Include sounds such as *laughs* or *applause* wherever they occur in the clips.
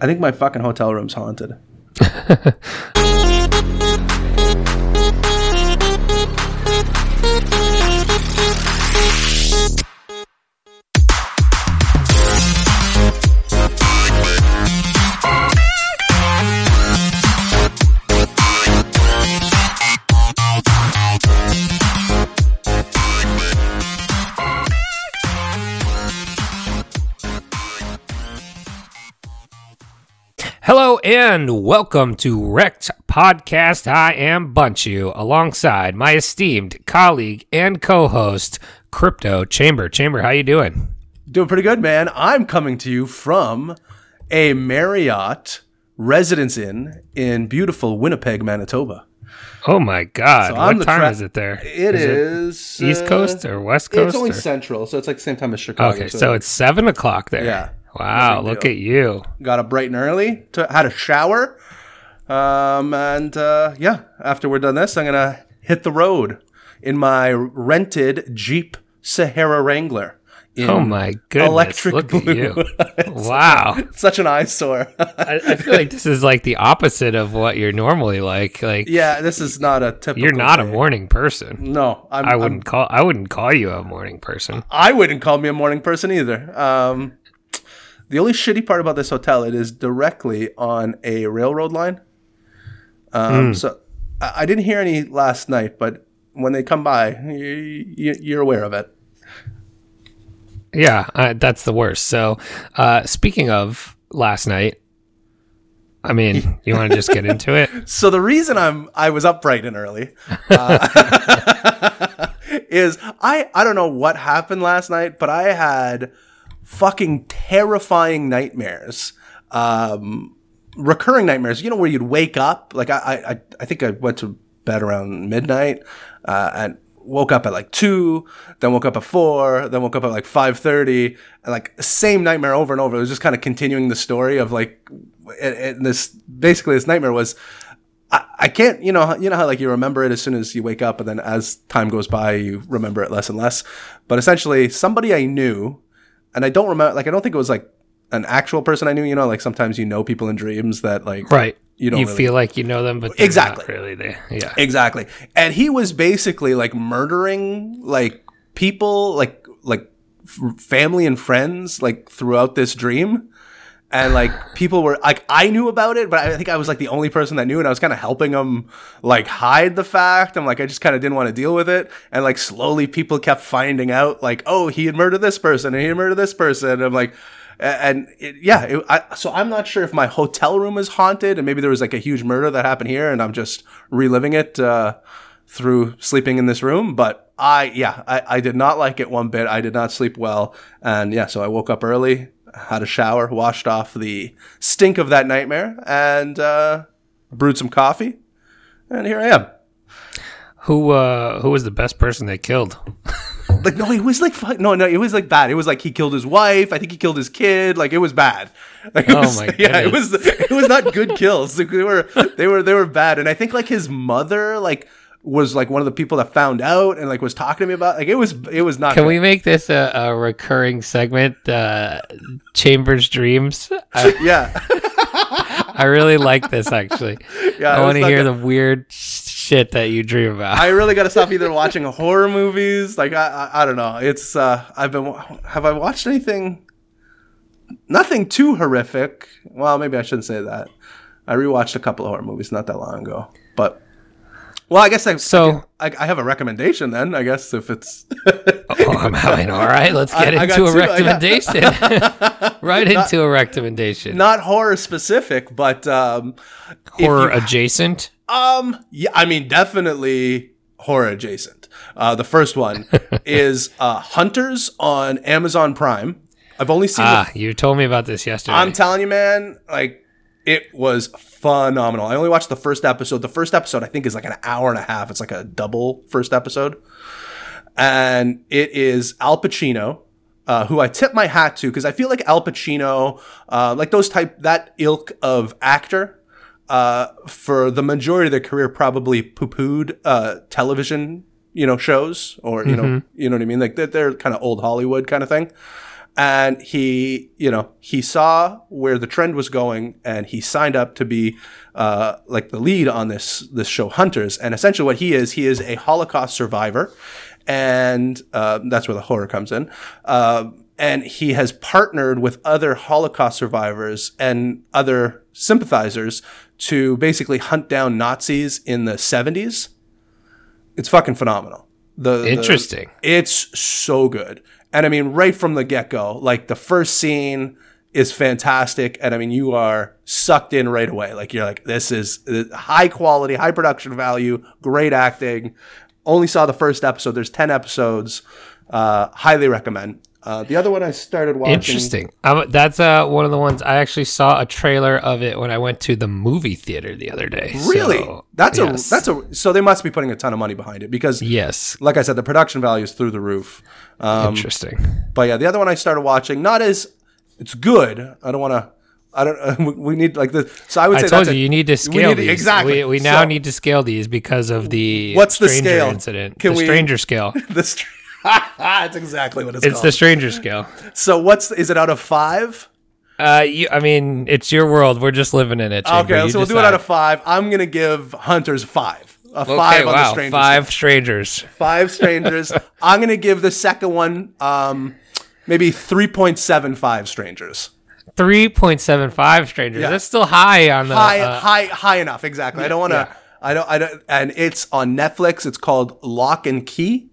I think my fucking hotel room's haunted. *laughs* and welcome to Wrecked Podcast. I am Bunchu alongside my esteemed colleague and co-host Crypto Chamber. Chamber, how you doing? Doing pretty good, man. I'm coming to you from a Marriott Residence Inn in beautiful Winnipeg, Manitoba. Oh my god. So what time tra- is it there? It is is, East uh, Coast or West Coast? It's only or- central, so it's like the same time as Chicago. Okay, so it's seven o'clock there. Yeah. Wow, look deal. at you. got up bright and early. To, had a shower, um, and uh, yeah. After we're done this, I'm gonna hit the road in my rented Jeep Sahara Wrangler. In Oh my goodness. Electric look blue. at you. *laughs* wow. *laughs* Such an eyesore. I, I feel like this is like the opposite of what you're normally like. Like yeah, this is not a typical. you're not a morning person. No, I'm, I I'm- wouldn't call I wouldn't call you a morning person. I wouldn't call me a morning person either. Um, the only shitty part about this hotel, it is directly on a railroad line. Um, So I, I didn't hear any last night, but when they come by, you, you, you're aware of it. Yeah, uh, that's the worst. So, uh, speaking of last night, I mean, you want to just get into it? *laughs* So the reason I'm I was up bright and early uh, *laughs* *laughs* is I I don't know what happened last night, but I had fucking terrifying nightmares. Um, recurring nightmares. You know where you'd wake up like I I I think I went to bed around midnight uh, and woke up at like two, then woke up at four, then woke up at like five thirty, and like same nightmare over and over. It was just kind of continuing the story of like and, this basically this nightmare was I, I can't you know you know how like you remember it as soon as you wake up and then as time goes by you remember it less and less but essentially somebody i knew and i don't remember like i don't think it was like an actual person i knew you know like sometimes you know people in dreams that like Right. You don't You really- feel like you know them, but they're Exactly. not really there. Yeah. Exactly. And he was basically like murdering like people, like like family and friends, like throughout this dream. And like people were like, I knew about it, but I think I was like the only person that knew, and I was kind of helping them like hide the fact. I'm like, I just kind of didn't want to deal with it, and like slowly people kept finding out, like, oh, he had murdered this person, and he had murdered this person. I'm like, and it, yeah, it, I, so I'm not sure if my hotel room is haunted, and maybe there was like a huge murder that happened here, and I'm just reliving it uh, through sleeping in this room. But I, yeah, I, I did not like it one bit. I did not sleep well, and yeah, so I woke up early, had a shower, washed off the stink of that nightmare, and uh, brewed some coffee, and here I am. Who uh who was the best person they killed? *laughs* Like no, it was like no, no, it was like bad. It was like he killed his wife. I think he killed his kid. Like it was bad. Like, *laughs* it Oh was, my yeah, it was it was not good *laughs* kills. They were they were they were bad. And I think like his mother like was like one of the people that found out and like was talking to me about like it was it was not. Can good. we make this a, a recurring segment? Uh, Chambers Dreams. *laughs* I, Yeah, *laughs* I really like this actually. *laughs* yeah. I want to hear good. the weird shit that you dream about. I really got to stop either watching horror movies. Like I, I, I don't know. It's uh, I've been. Have I watched anything? Nothing too horrific. Well, maybe I shouldn't say that. I rewatched a couple of horror movies not that long ago, but. Well, I guess I So- I, I have a recommendation then. I guess if it's *laughs* oh, I'm having all right. Let's *laughs* get I- I into a two, I recommendation. *laughs* right into a recommendation. not horror specific, but um, Horror you- adjacent. Um, yeah, I mean, definitely horror adjacent. Uh, the first one is uh, Hunters on Amazon Prime. I've only seen. Ah, the, you told me about this yesterday. I'm telling you, man, like it was phenomenal. I only watched the first episode. The first episode, I think, is like an hour and a half. It's like a double first episode, and it is Al Pacino. Uh, who I tip my hat to because I feel like Al Pacino, uh, like those type that ilk of actor, uh, for the majority of their career probably poo-pooed uh, television, you know, shows or you know, you know what I mean. Like they're, they're kind of old Hollywood kind of thing. And he, you know, he saw where the trend was going, and he signed up to be uh, like the lead on this this show, Hunters. And essentially, what he is, he is a Holocaust survivor, and uh, that's where the horror comes in. Uh, and he has partnered with other Holocaust survivors and other sympathizers to basically hunt down Nazis in the 70s. It's fucking phenomenal. The, the- Interesting. it's so good. And I mean, right from the get go, like the first scene is fantastic. And I mean, you are sucked in right away. Like, you're like, this is high quality, high production value, great acting. Only saw the first episode. There's 10 episodes. Uh, highly recommend. Uh, the other one I started watching. Interesting. Um, that's uh, one of the ones I actually saw a trailer of it when I went to the movie theater the other day. Really? So, that's yes. a that's a so they must be putting a ton of money behind it because yes. like I said, the production value is through the roof. Um, Interesting. But yeah, the other one I started watching, not as it's good. I don't want to. I don't. *laughs* we- we need like the. So I would I say told that's you a- you need to scale need- these. exactly. We, we now So- need to scale these because of the What's the scale? incident. Can the we- stranger scale. *laughs* the. Str- *laughs* that's exactly what it's, called. It's called. the stranger scale. so what's is it out of five? Uh, you, I mean, it's your world. We're just living in it. Chamber. Okay, You so we'll do it out of five. I'm gonna give Hunters five. A Okay, five on the wow, strangers. five strangers. *laughs* Five strangers. I'm gonna give the second one um maybe three point seven five strangers. Three point seven five strangers. Yeah. That's still high on the. high, uh, high, high enough. Exactly. I don't want to. yeah. I don't. I don't. And it's on Netflix. It's called Lock and Key.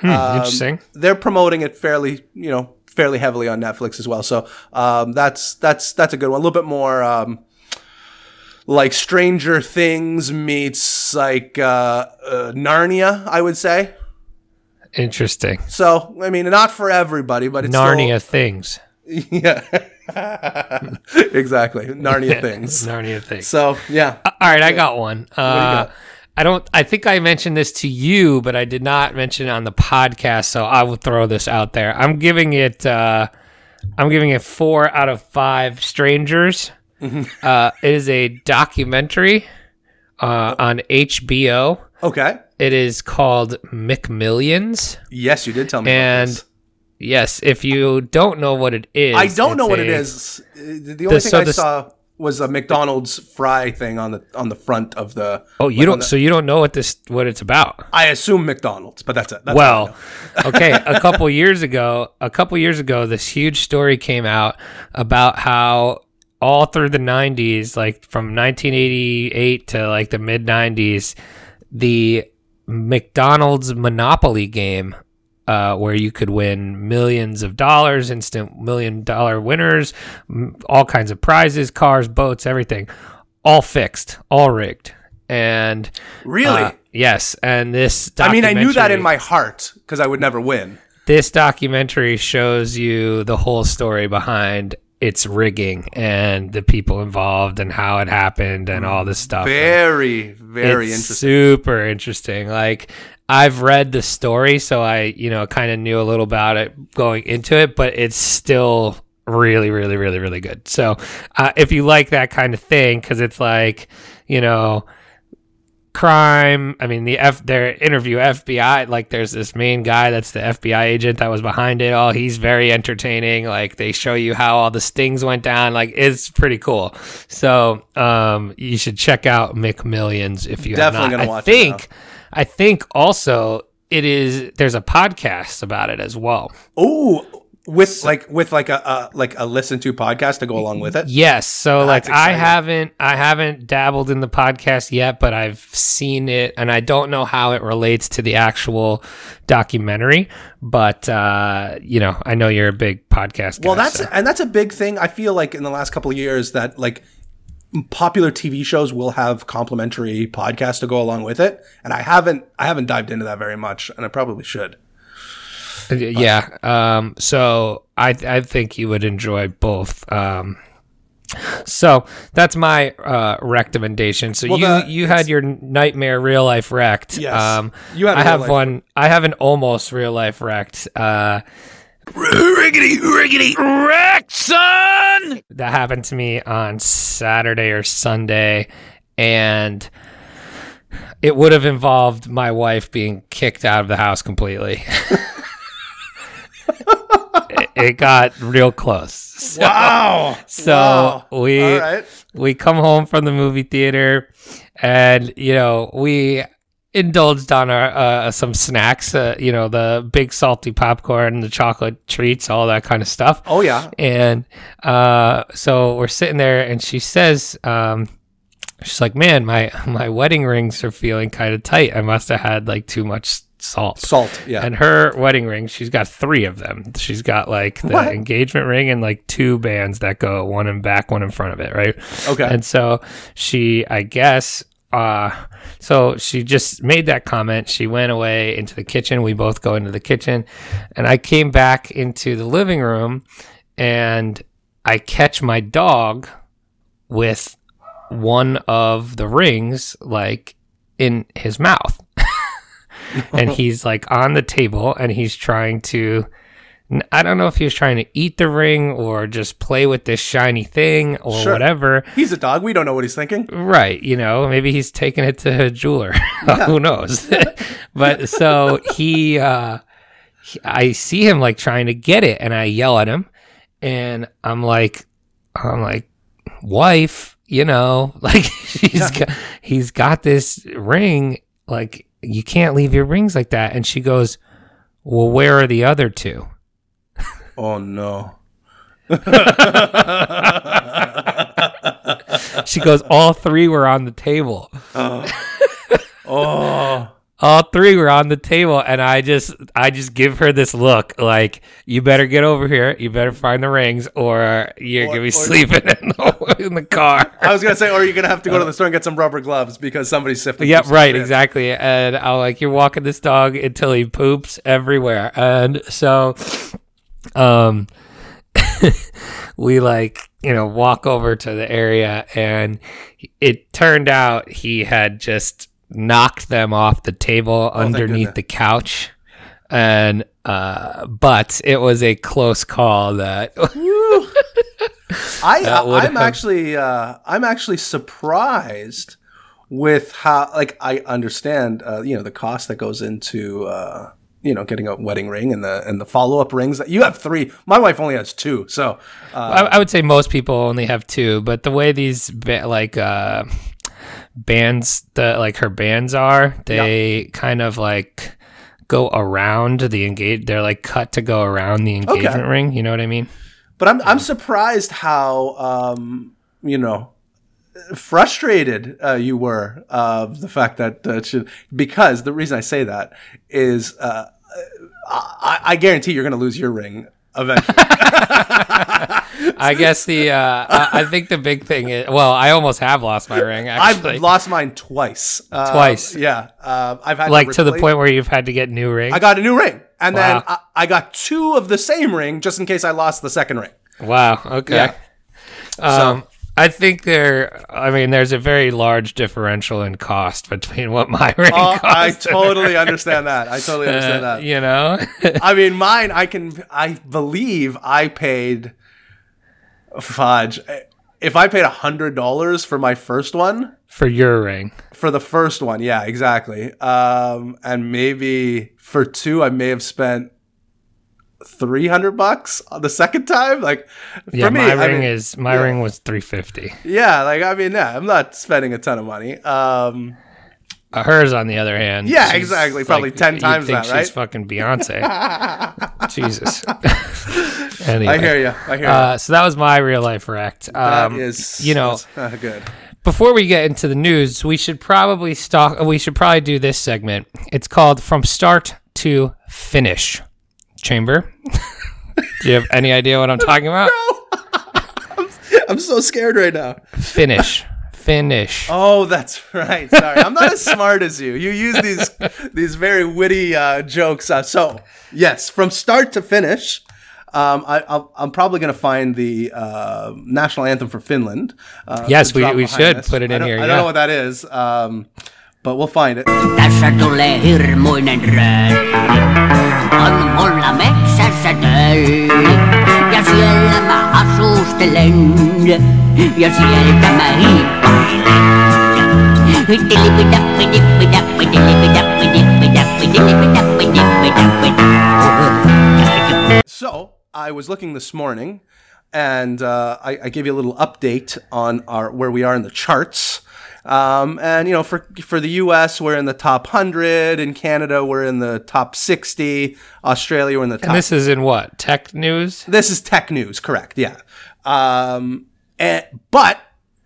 Hmm, interesting. They're promoting it fairly, you know, fairly heavily on Netflix as well. So um, that's that's that's a good one. A little bit more. Um, like Stranger Things meets like uh, uh, Narnia, I would say. Interesting. So I mean, not for everybody, but it's Narnia things. *laughs* Yeah, *laughs* exactly. Narnia *laughs* things. Narnia things. So yeah, All right, I got one. Uh? I don't. I think I mentioned this to you, but I did not mention it on the podcast. So I will throw this out there. I'm giving it. Uh, I'm giving it four out of five. Strangers. uh, it is a documentary uh, on HBO. okay. It is called McMillions. Yes, you did tell me. about And yes, if you don't know what it is, I don't know what it a- is. Uh, The only thing so I the- saw was a McDonald's fry thing on the on the front of the. Oh, you don't. So you don't know what this what it's about. I assume McDonald's, but that's it. That's Well, okay. A *laughs* couple years ago, a couple years ago, this huge story came out about how all through the '90s, like from 1988 to like the mid '90s, the McDonald's Monopoly game. Uh, where you could win millions of dollars, instant million dollar winners, m- all kinds of prizes, cars, boats, everything, all fixed, all rigged, and really, uh, yes, and this. I mean, I knew that in my heart because I would never win. this documentary shows you the whole story behind its rigging and the people involved and how it happened and all this stuff. Very, very interesting. super interesting. Like I've read the story, so I, you know, kind of knew a little about it going into it, but it's still really, really, really, really good. So uh, if you like that kind of thing, because it's like, you know, crime. I mean, the F their interview FBI. Like, there's this main guy that's the FBI agent that was behind it all. He's very entertaining. Like, they show you how all the stings went down. Like, it's pretty cool. So, um, you should check out McMillions if you Definitely have not. gonna I watch it think, I think also it is. There's a podcast about it as well. Oh, with like with like a uh, like a listen to podcast to go along with it. Yes. So like That's I haven't I haven't dabbled in the podcast yet, but I've seen it and I don't know how it relates to the actual documentary. But uh, you know, I know you're a big podcast guy. Well, that's so- and that's a big thing. I feel like in the last couple of years that like popular TV shows will have complimentary podcasts to go along with it, and I haven't I haven't dived into that very much, and I probably should. yeah. Um, so I I think you would enjoy both. Um, so that's my uh, recommendation. So Well, you the- you had your nightmare real life wrecked. Yes. Um, You had I have one. I have an almost real life wrecked. Uh, riggedy riggedy Rexon. That happened to me on Saturday or Sunday, and it would have involved my wife being kicked out of the house completely. it, *laughs* it got real close. So, wow! So wow. we right. we come home from the movie theater, and you know we indulged on our uh, some snacks. Uh, you know, the big salty popcorn, the chocolate treats, all that kind of stuff. Oh yeah. And uh, so we're sitting there, and she says, um, she's like, "Man, my my wedding rings are feeling kind of tight. I must have had like too much." Salt, salt, yeah. And her wedding ring, she's got three of them. She's got like the what? engagement ring and like two bands that go one in back, one in front of it, right? Okay. And so she, I guess, uh so she just made that comment. She went away into the kitchen. We both go into the kitchen. And i came back into the living room and i catch my dog with one of the rings like in his mouth. *laughs* And *laughs* he's like on the table and he's trying to I don't know if he was trying to eat the ring or just play with this shiny thing or sure. whatever. He's a dog. We don't know what he's thinking. Right. You know, maybe he's taking it to a jeweler. *laughs* Yeah. Who knows? *laughs* but so he, uh, he, I see him like trying to get it and I yell at him and I'm like, I'm like, wife, you know, *laughs* like she's yeah. got, he's got this ring. Like you can't leave your rings like that. And she goes, well, where are the other two? oh no. *laughs* she goes, all three were on the table. Uh, oh. all three were on the table and i just i just give her this look like you better get over here you better find the rings or you're or, gonna be sleeping in the, *laughs* in the, car i was gonna say or you're gonna have to go to the store and get some rubber gloves because somebody's sifting yep right in. exactly and i'm like you're walking this dog until he poops everywhere and so um, *laughs* we like you know walk over to the area, and it turned out he had just knocked them off the table oh, underneath the couch, and uh, but it was a close call that. *laughs* I, uh, I am actually uh, I'm actually surprised with how like I understand uh, you know the cost that goes into uh, you know getting a wedding ring and the and the follow up rings. You have three. My wife only has two. So uh, I, I, would say most people only have two. But the way these ba- like uh, bands, the like her bands are, they yeah. kind of like go around the engage. They're like cut to go around the engagement okay. ring. You know what I mean? But I'm yeah. I'm surprised how um, you know frustrated uh, you were of uh, the fact that uh, she, because the reason I say that is uh, I, I guarantee you're going to lose your ring eventually. *laughs* I guess the uh, I, I think the big thing is well, I almost have lost my ring. Actually. I've lost mine twice. Um, twice, yeah. Uh, I've had like to, to, the point where you've had to get new ring. I got a new ring, and wow. then I, I, got two of the same ring just in case I lost the second ring. Wow. Okay. Yeah. Um, so, I think there. I mean, there's a very large differential in cost between what my ring oh, I totally *laughs* understand that. I totally understand uh, that. You know, *laughs* I mean, mine. I can. I believe I paid. Fudge. If I paid a hundred dollars for my first one for your ring for the first one, yeah, exactly. Um, and maybe for two, I may have spent 300 bucks the second time? Like yeah, for me my I ring mean, is my yeah. ring was 350 yeah like i mean yeah, i'm not spending a ton of money um uh, hers on the other hand yeah exactly probably like, 10 times that right? she's fucking beyonce. *laughs* Jesus. *laughs* Anyway. i hear you i hear you uh, so that was my real life wreck. um that is, you know *laughs* good. before we get into the news we should probably stock we should probably do this segment. It's called from start to finish chamber. *laughs* Do you have any idea what I'm talking about? No. *laughs* I'm, I'm so scared right now. Finish. Finish. Oh, that's right. Sorry, I'm not as smart as you. You use these these very witty uh, jokes. Uh, so yes, from start to finish, um, I, am probably going to find the uh, national anthem for Finland. Uh, yes, we, we should this. put it in I here. I don't know what that is. Um, but we'll find it. Tässä tulee hirmuinen röö. On mulla metsässä töi. Ja siellä mä asustelen. Ja sieltä mä hiippailen. So, I was looking this morning and I, I, gave you a little update on our where we are in the charts. Um, and you know, for for the U.S., we're in the top hundred. In Canada, we're in the top sixty. Australia, we're in the top. And this is in what? Tech news? This is tech news, correct? Yeah. Um, and, but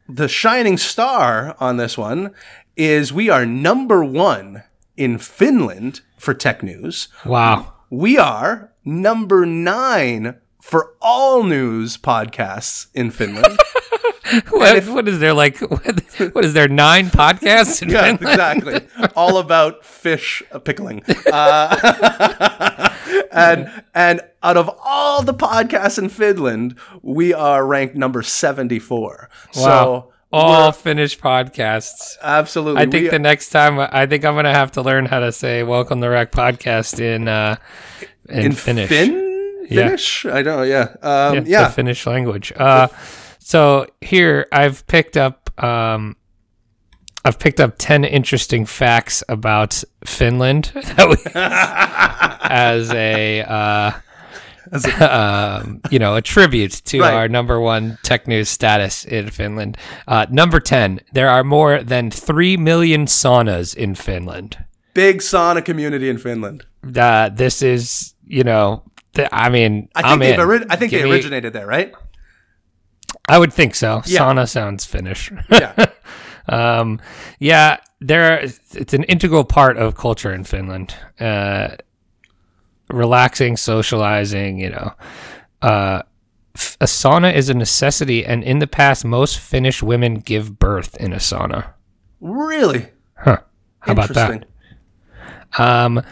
the shining star on this one is we are number one in Finland for tech news. Wow. We are number nine for all news podcasts in Finland. *laughs* What, what is there like? *laughs* What, what is there? Nine podcasts? In *laughs* yeah, Finland? exactly. All about fish pickling. Uh, and and out of all the podcasts in Finland, we are ranked number seventy four. Wow. So All Finnish podcasts. absolutely, I think we- the next time, I think I'm gonna have to learn how to say "Welcome to Rec" podcast in uh, in, in Finnish. Fin- Yeah. Finnish. I don't. Yeah. Um, yeah, yeah. the Finnish language. Uh, so here I've picked up um, I've picked up ten interesting facts about Finland *laughs* *laughs* as a uh, *laughs* um, you know a tribute to Right. our number one tech news status in Finland. Uh, number ten, there are more than three million saunas in Finland. Big sauna community in Finland. Uh, this is you know. Th- I mean, I think am they've in. ori- I think Give they me- originated there, right? I would think so. Yeah. Sauna sounds Finnish. Yeah. *laughs* um, yeah, there. It's an integral part of culture in Finland. Uh, relaxing, socializing. You know, uh, a sauna is a necessity, and in the past, most Finnish women give birth in a sauna. really? Huh? How about that? Um,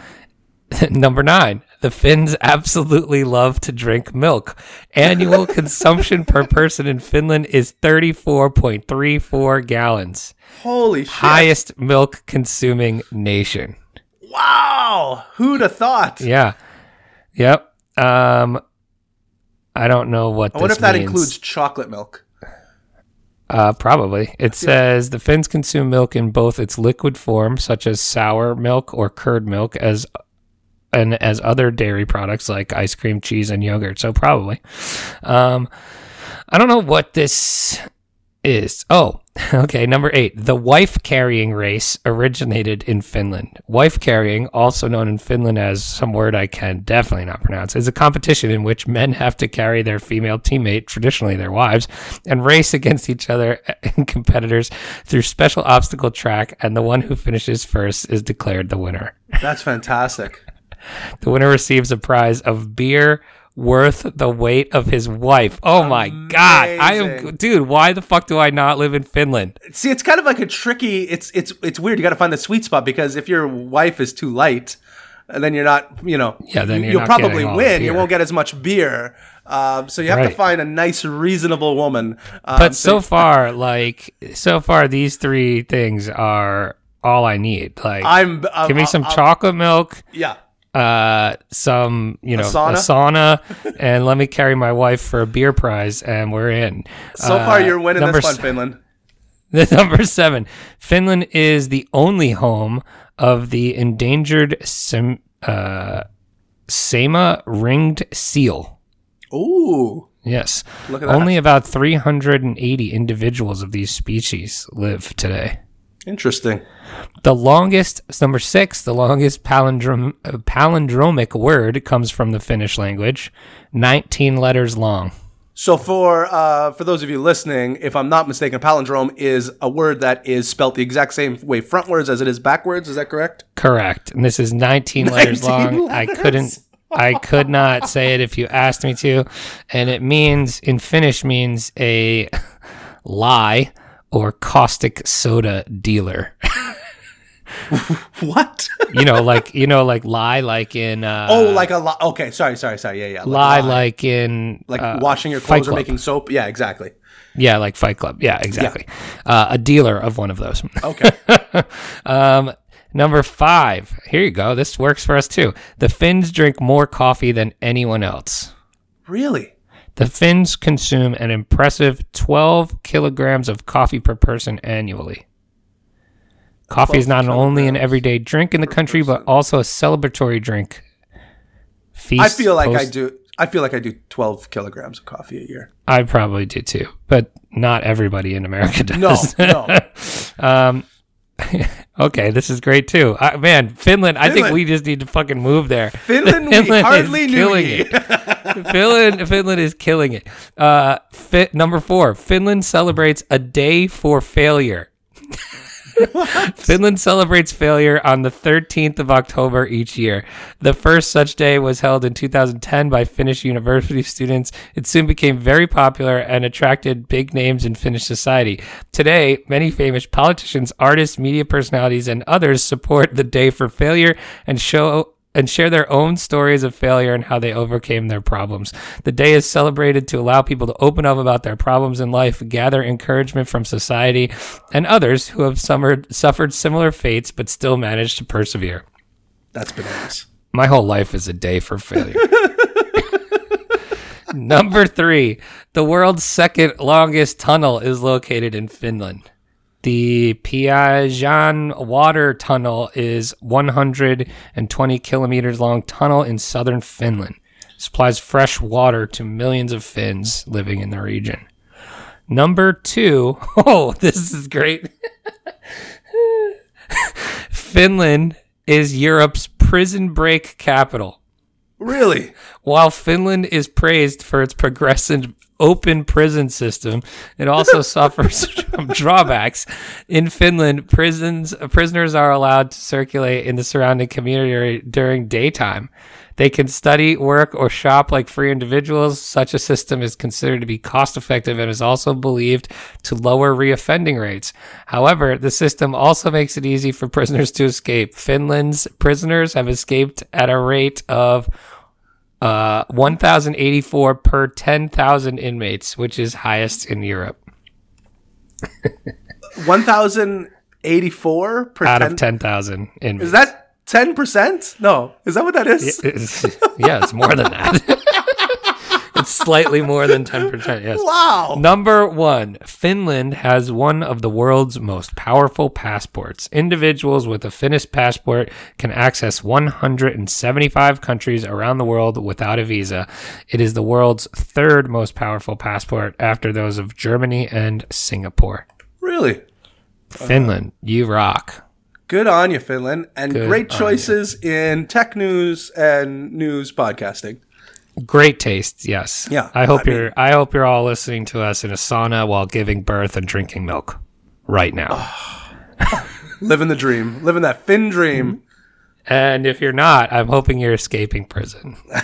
*laughs* number nine. The Finns absolutely love to drink milk. Annual *laughs* consumption per person in Finland is 34.34 gallons. Holy shit! Highest milk consuming nation. Wow. Who'd have thought? Yeah. Yep. Um, I don't know what I wonder if that means. includes chocolate milk. Uh, probably. It says the Finns consume milk in both its liquid form, such as sour milk or curd milk, as and as other dairy products like ice cream, cheese, and yogurt. So probably. Um, I don't know what this is. Oh, *laughs* okay. Number eight, the wife carrying race originated in Finland. Wife carrying, also known in Finland as some word I can definitely not pronounce, is a competition in which men have to carry their female teammate, traditionally their wives, and race against each other *laughs* and competitors through special obstacle track. And the one who finishes first is declared the winner. That's fantastic. The winner receives a prize of beer worth the weight of his wife. Oh my god. I am dude, why the fuck do I not live in Finland? See, it's kind of like a tricky. It's it's it's weird. You got to find the sweet spot because if your wife is too light, then you're not, you know, Yeah, then you'll probably getting all the win. You won't get as much beer. Um, so you have to find a nice, reasonable woman. Um, But so far like so far these three things are all I need. Like I'm. Uh, give me some chocolate milk, Yeah. Uh some, you know, sauna? a sauna *laughs* and let me carry my wife for a beer prize and we're in. So far, Uh, you're winning this one, s- Finland. *laughs* The number seven. Finland is the only home of the endangered Sim, uh, Saimaa ringed seal. Ooh. Yes. Look at that. Only about 380 individuals of these species live today. Interesting. The longest, number six, the longest palindrom, palindromic word comes from the Finnish language, 19 letters long. So for uh, for those of you listening, if I'm not mistaken, palindrome is a word that is spelt the exact same way frontwards as it is backwards. Is that correct? Correct. And this is 19, *laughs* letters 19 long. I couldn't I could not say it if you asked me to. And it means in Finnish means a *laughs* lie or caustic soda dealer. *laughs* What? you know, like you know, like lie like in uh oh, like a lie. Okay, sorry, sorry, sorry. Yeah, yeah. lie like in like uh, washing your clothes or making soap. Yeah, exactly. Yeah, like Fight Club. Yeah, exactly. Uh, a dealer of one of those. Okay. *laughs* um, number five. Here you go. This works for us too. The Finns drink more coffee than anyone else. really? The Finns consume an impressive 12 kilograms of coffee per person annually. Coffee is not only an everyday drink in the country, but also a celebratory drink. I feel like I do. I feel like I do 12 kilograms of coffee a year. I probably do too, but not everybody in America *laughs* does. No, no. *laughs* Um, *laughs* okay, this is great too. Uh, man, Finland, I think we just need to fucking move there. *laughs* Finland, we is hardly knew killing it. *laughs* Finland, Finland is killing it. Uh, fit, number four, Finland celebrates a day for failure. Finland celebrates failure on the 13th of October each year. The first such day was held in 2010 by Finnish university students. It soon became very popular and attracted big names in Finnish society. Today, many famous politicians, artists, media personalities, and others support the day for failure and show and share their own stories of failure and how they overcame their problems. The day is celebrated to allow people to open up about their problems in life, gather encouragement from society and others who have suffered, suffered similar fates but still managed to persevere. That's bananas. My whole life is a day for failure. *laughs* Number three, the world's second longest tunnel is located in Finland. The Päijänne Water Tunnel is 120 kilometers long tunnel in southern Finland. Supplies fresh water to millions of Finns living in the region. Number two, *laughs* oh, this is great. *laughs* Finland is Europe's prison break capital. Really? While Finland is praised for its progressive open prison system, it also *laughs* suffers from drawbacks. In Finland, prisons uh, prisoners are allowed to circulate in the surrounding community during daytime. They can study, work, or shop like free individuals. Such a system is considered to be cost effective and is also believed to lower reoffending rates. However, the system also makes it easy for prisoners to escape. Finland's prisoners have escaped at a rate of uh, 1,084 per 10,000 inmates, which is highest in Europe. *laughs* 1,084 per Out 10 of 10,000 inmates. Is that 10%? No. Is that what that is? Yeah, it's more than that. *laughs* slightly more than 10%. Yes. Wow. Number one, Finland has one of the world's most powerful passports. Individuals with a Finnish passport can access 175 countries around the world without a visa. It is the world's third most powerful passport after those of Germany and Singapore. Really? Finland, you rock. Good on you, Finland. And Good great choices in tech news and news podcasting. Great taste, yes. Yeah, I hope I mean- you're I hope you're all listening to us in a sauna while giving birth and drinking milk right now. *sighs* Living the dream. Living that Finn dream. And if you're not, I'm hoping you're escaping prison. *laughs*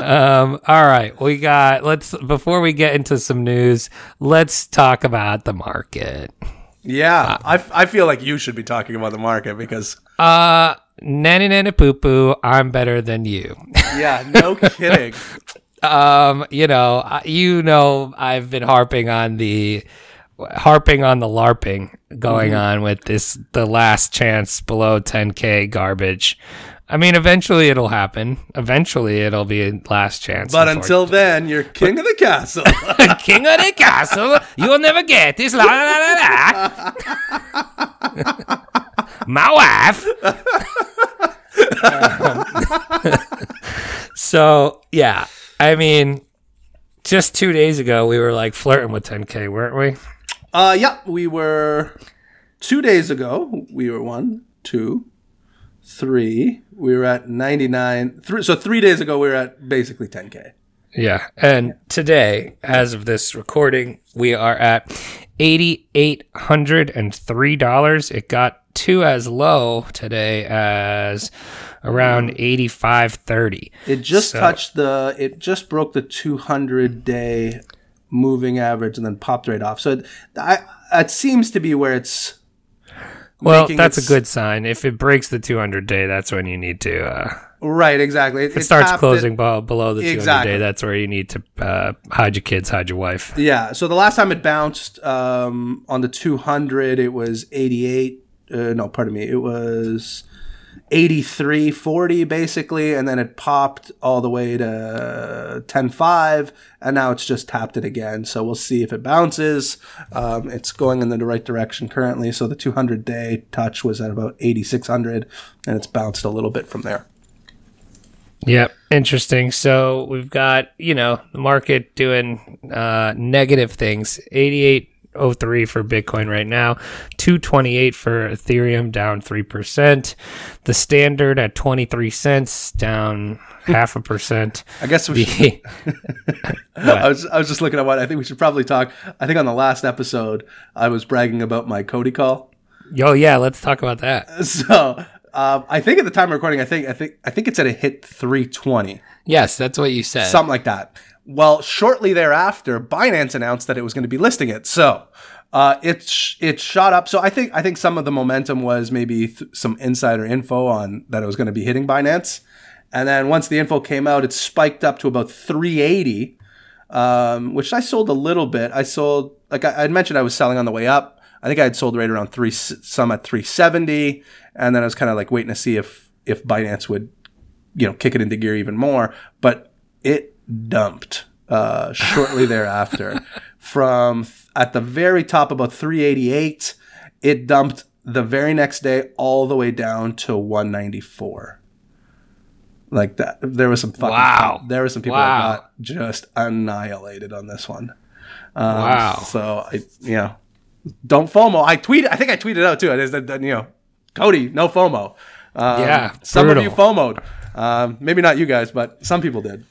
um, all right, we got. Let's before we get into some news, let's talk about the market. Yeah. I, I feel like you should be talking about the market because, Uh, nanny nanny poo poo. I'm better than you. *laughs* yeah, no kidding. um, you know, you know, I've been harping on the harping on the larping going on with this the last chance below 10k garbage. I mean, eventually it'll happen. Eventually it'll be last chance. But until then, you're king of the castle. *laughs* king of the castle, you'll never get this. La la la la. la. *laughs* My wife. *laughs* so yeah, I mean, just two days ago we were like flirting with 10k, weren't we? uh, yeah, we were two days ago. We were one, two, three. We were at 99. Three, so three days ago, we were at basically 10K. Yeah, and today, as of this recording, we are at eighty eight hundred and three dollars. It got to as low today as around eighty five thirty. It just So- touched the, it just broke the 200 day moving average and then popped right off. So it, I, it seems to be where it's. Well, that's a good sign. If it breaks the two hundred day, that's when you need to. Uh, Right, exactly. if it starts closing it- below, below the two hundred Exactly. day, that's where you need to uh, hide your kids, hide your wife. Yeah. So the last time it bounced um, on the 200, it was 88. Uh, no, pardon me. It was 83.40 basically, and then it popped all the way to 10.5, and now it's just tapped it again. So we'll see if it bounces. Um, it's going in the right direction currently. So the 200 day touch was at about 8,600, and it's bounced a little bit from there. Yep, interesting. So we've got you know the market doing uh, negative things. Eighty-eight oh three for Bitcoin right now, two twenty-eight for Ethereum, down three percent. The standard at twenty-three cents, down half a percent. I guess we should, *laughs* *laughs* I was I was just looking at what I think we should probably talk. I think on the last episode I was bragging about my Cody call. oh yeah, let's talk about that. *laughs* So um, I think at the time of recording, I think I think I think it's at a hit 320, Yes, that's what you said. something like that. Well, shortly thereafter, Binance announced that it was going to be listing it. So uh, it sh- it shot up. So I think I think some of the momentum was maybe th- some insider info on that it was going to be hitting Binance, and then once the info came out, it spiked up to about 380 um, which I sold a little bit. I sold, like I, I mentioned, I was selling on the way up. I think I had sold right around three, some at 370, and then I was kind of like waiting to see if if Binance would, you know, kick it into gear even more. But it dumped uh, shortly *laughs* thereafter. From at the very top, about 388, it dumped the very next day all the way down to 194 like that. There was some fucking Wow. There were some people Wow. that got just annihilated on this one. Um, Wow. So I, you know, don't FOMO. I tweeted. I think I tweeted out too. I just, you know, Cody, no FOMO. Um, Yeah, some of you FOMO'd. Um, maybe not you guys, but some people did.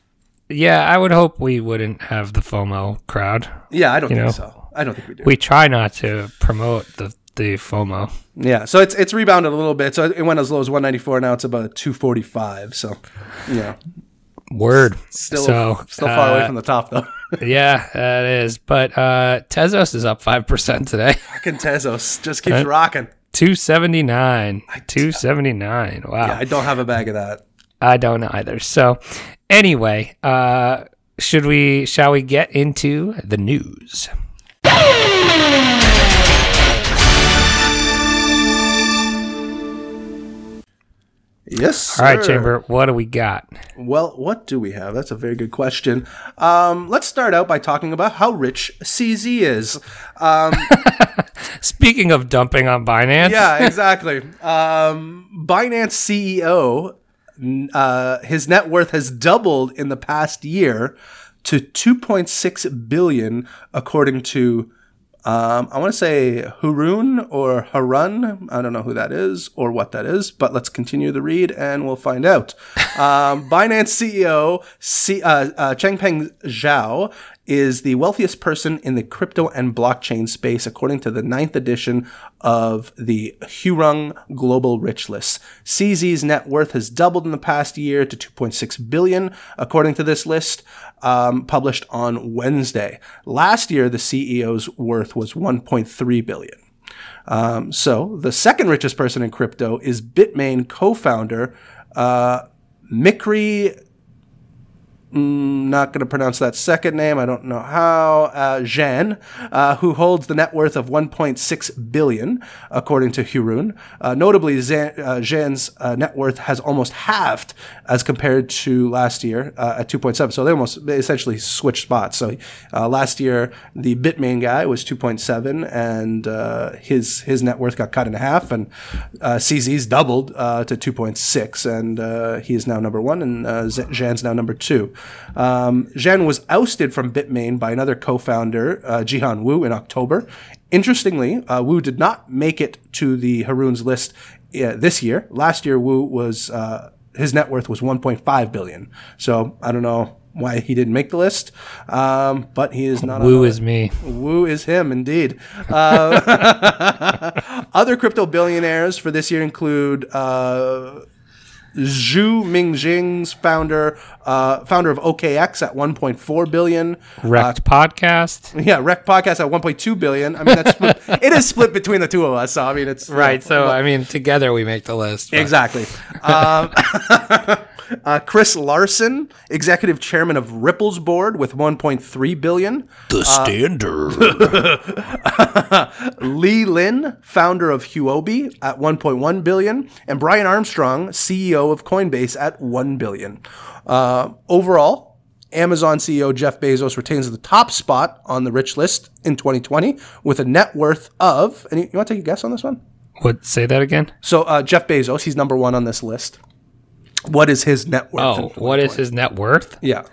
yeah, I would hope we wouldn't have the FOMO crowd. Yeah, I don't think know. so. I don't think we do. We try not to promote the the FOMO. yeah, so it's it's rebounded a little bit. So it went as low as 194. Now it's about 245. So, yeah, Word. still so still far away uh, from the top though. *laughs* Yeah, that is. But uh Tezos is up five percent today. Fucking Tezos just *laughs* keeps rocking. Two seventy nine. Two seventy nine. Wow. Yeah, I don't have a bag of that. I don't either. So anyway, uh should we shall we get into the news? Yes. All right. Chamber, what do we got? Well, what do we have? That's a very good question. Um, let's start out by talking about how rich CZ is. Um, *laughs* Speaking of dumping on Binance, yeah, exactly. Um, Binance CEO, uh, his net worth has doubled in the past year to 2.6 billion, according to um, I want to say Harun or Harun. I don't know who that is or what that is, but let's continue the read and we'll find out. *laughs* Um, Binance CEO C- uh, uh, Changpeng Zhao is the wealthiest person in the crypto and blockchain space, according to the ninth edition of the Hurun Global Rich List. CZ's net worth has doubled in the past year to 2.6 billion, according to this list, um, published on Wednesday. Last year, the CEO's worth was 1.3 billion. Um, so the second richest person in crypto is Bitmain co-founder uh, Micree. Mm, Not going to pronounce that second name. I don't know how. Uh, Zhan, uh, who holds the net worth of 1.6 billion, according to Hurun. Uh, notably, Zhan, uh, Zhan's uh, net worth has almost halved as compared to last year uh, at 2.7. So they almost they essentially switched spots. So uh, last year, the Bitmain guy was 2.7, and uh, his his net worth got cut in half, and uh, CZ's doubled uh, to 2.6, and uh, he is now number one, and uh, Z- now number two. Um, Zhan was ousted from Bitmain by another co-founder, uh, Jihan Wu, in October. Interestingly, uh, Wu did not make it to the Hurun's list uh, this year. Last year, Wu was uh, his net worth was 1.5 billion. So I don't know why he didn't make the list, um, but he is not. Woo is me. Woo is him, indeed. Uh, *laughs* other crypto billionaires for this year include uh, Xu Mingxing's founder, uh, founder of OKX at 1.4 billion. Wrecked podcast. Yeah, Rec Podcast at 1.2 billion. I mean, that's split, *laughs* it is split between the two of us. So I mean, it's Right. So I mean, together we make the list. but- Exactly. *laughs* Um, *laughs* uh, Chris Larsen, executive chairman of Ripple's board with 1.3 billion. The standard. *laughs* Li Lin, founder of Huobi at 1.1 billion, and Brian Armstrong, CEO of Coinbase at 1 billion. Uh, overall, Amazon CEO Jeff Bezos retains the top spot on the rich list in 2020 with a net worth of. And you, you want to take a guess on this one? What? Say that again. So uh, Jeff Bezos, he's number one on this list. What is his net worth? Oh, what is his net worth? Yeah,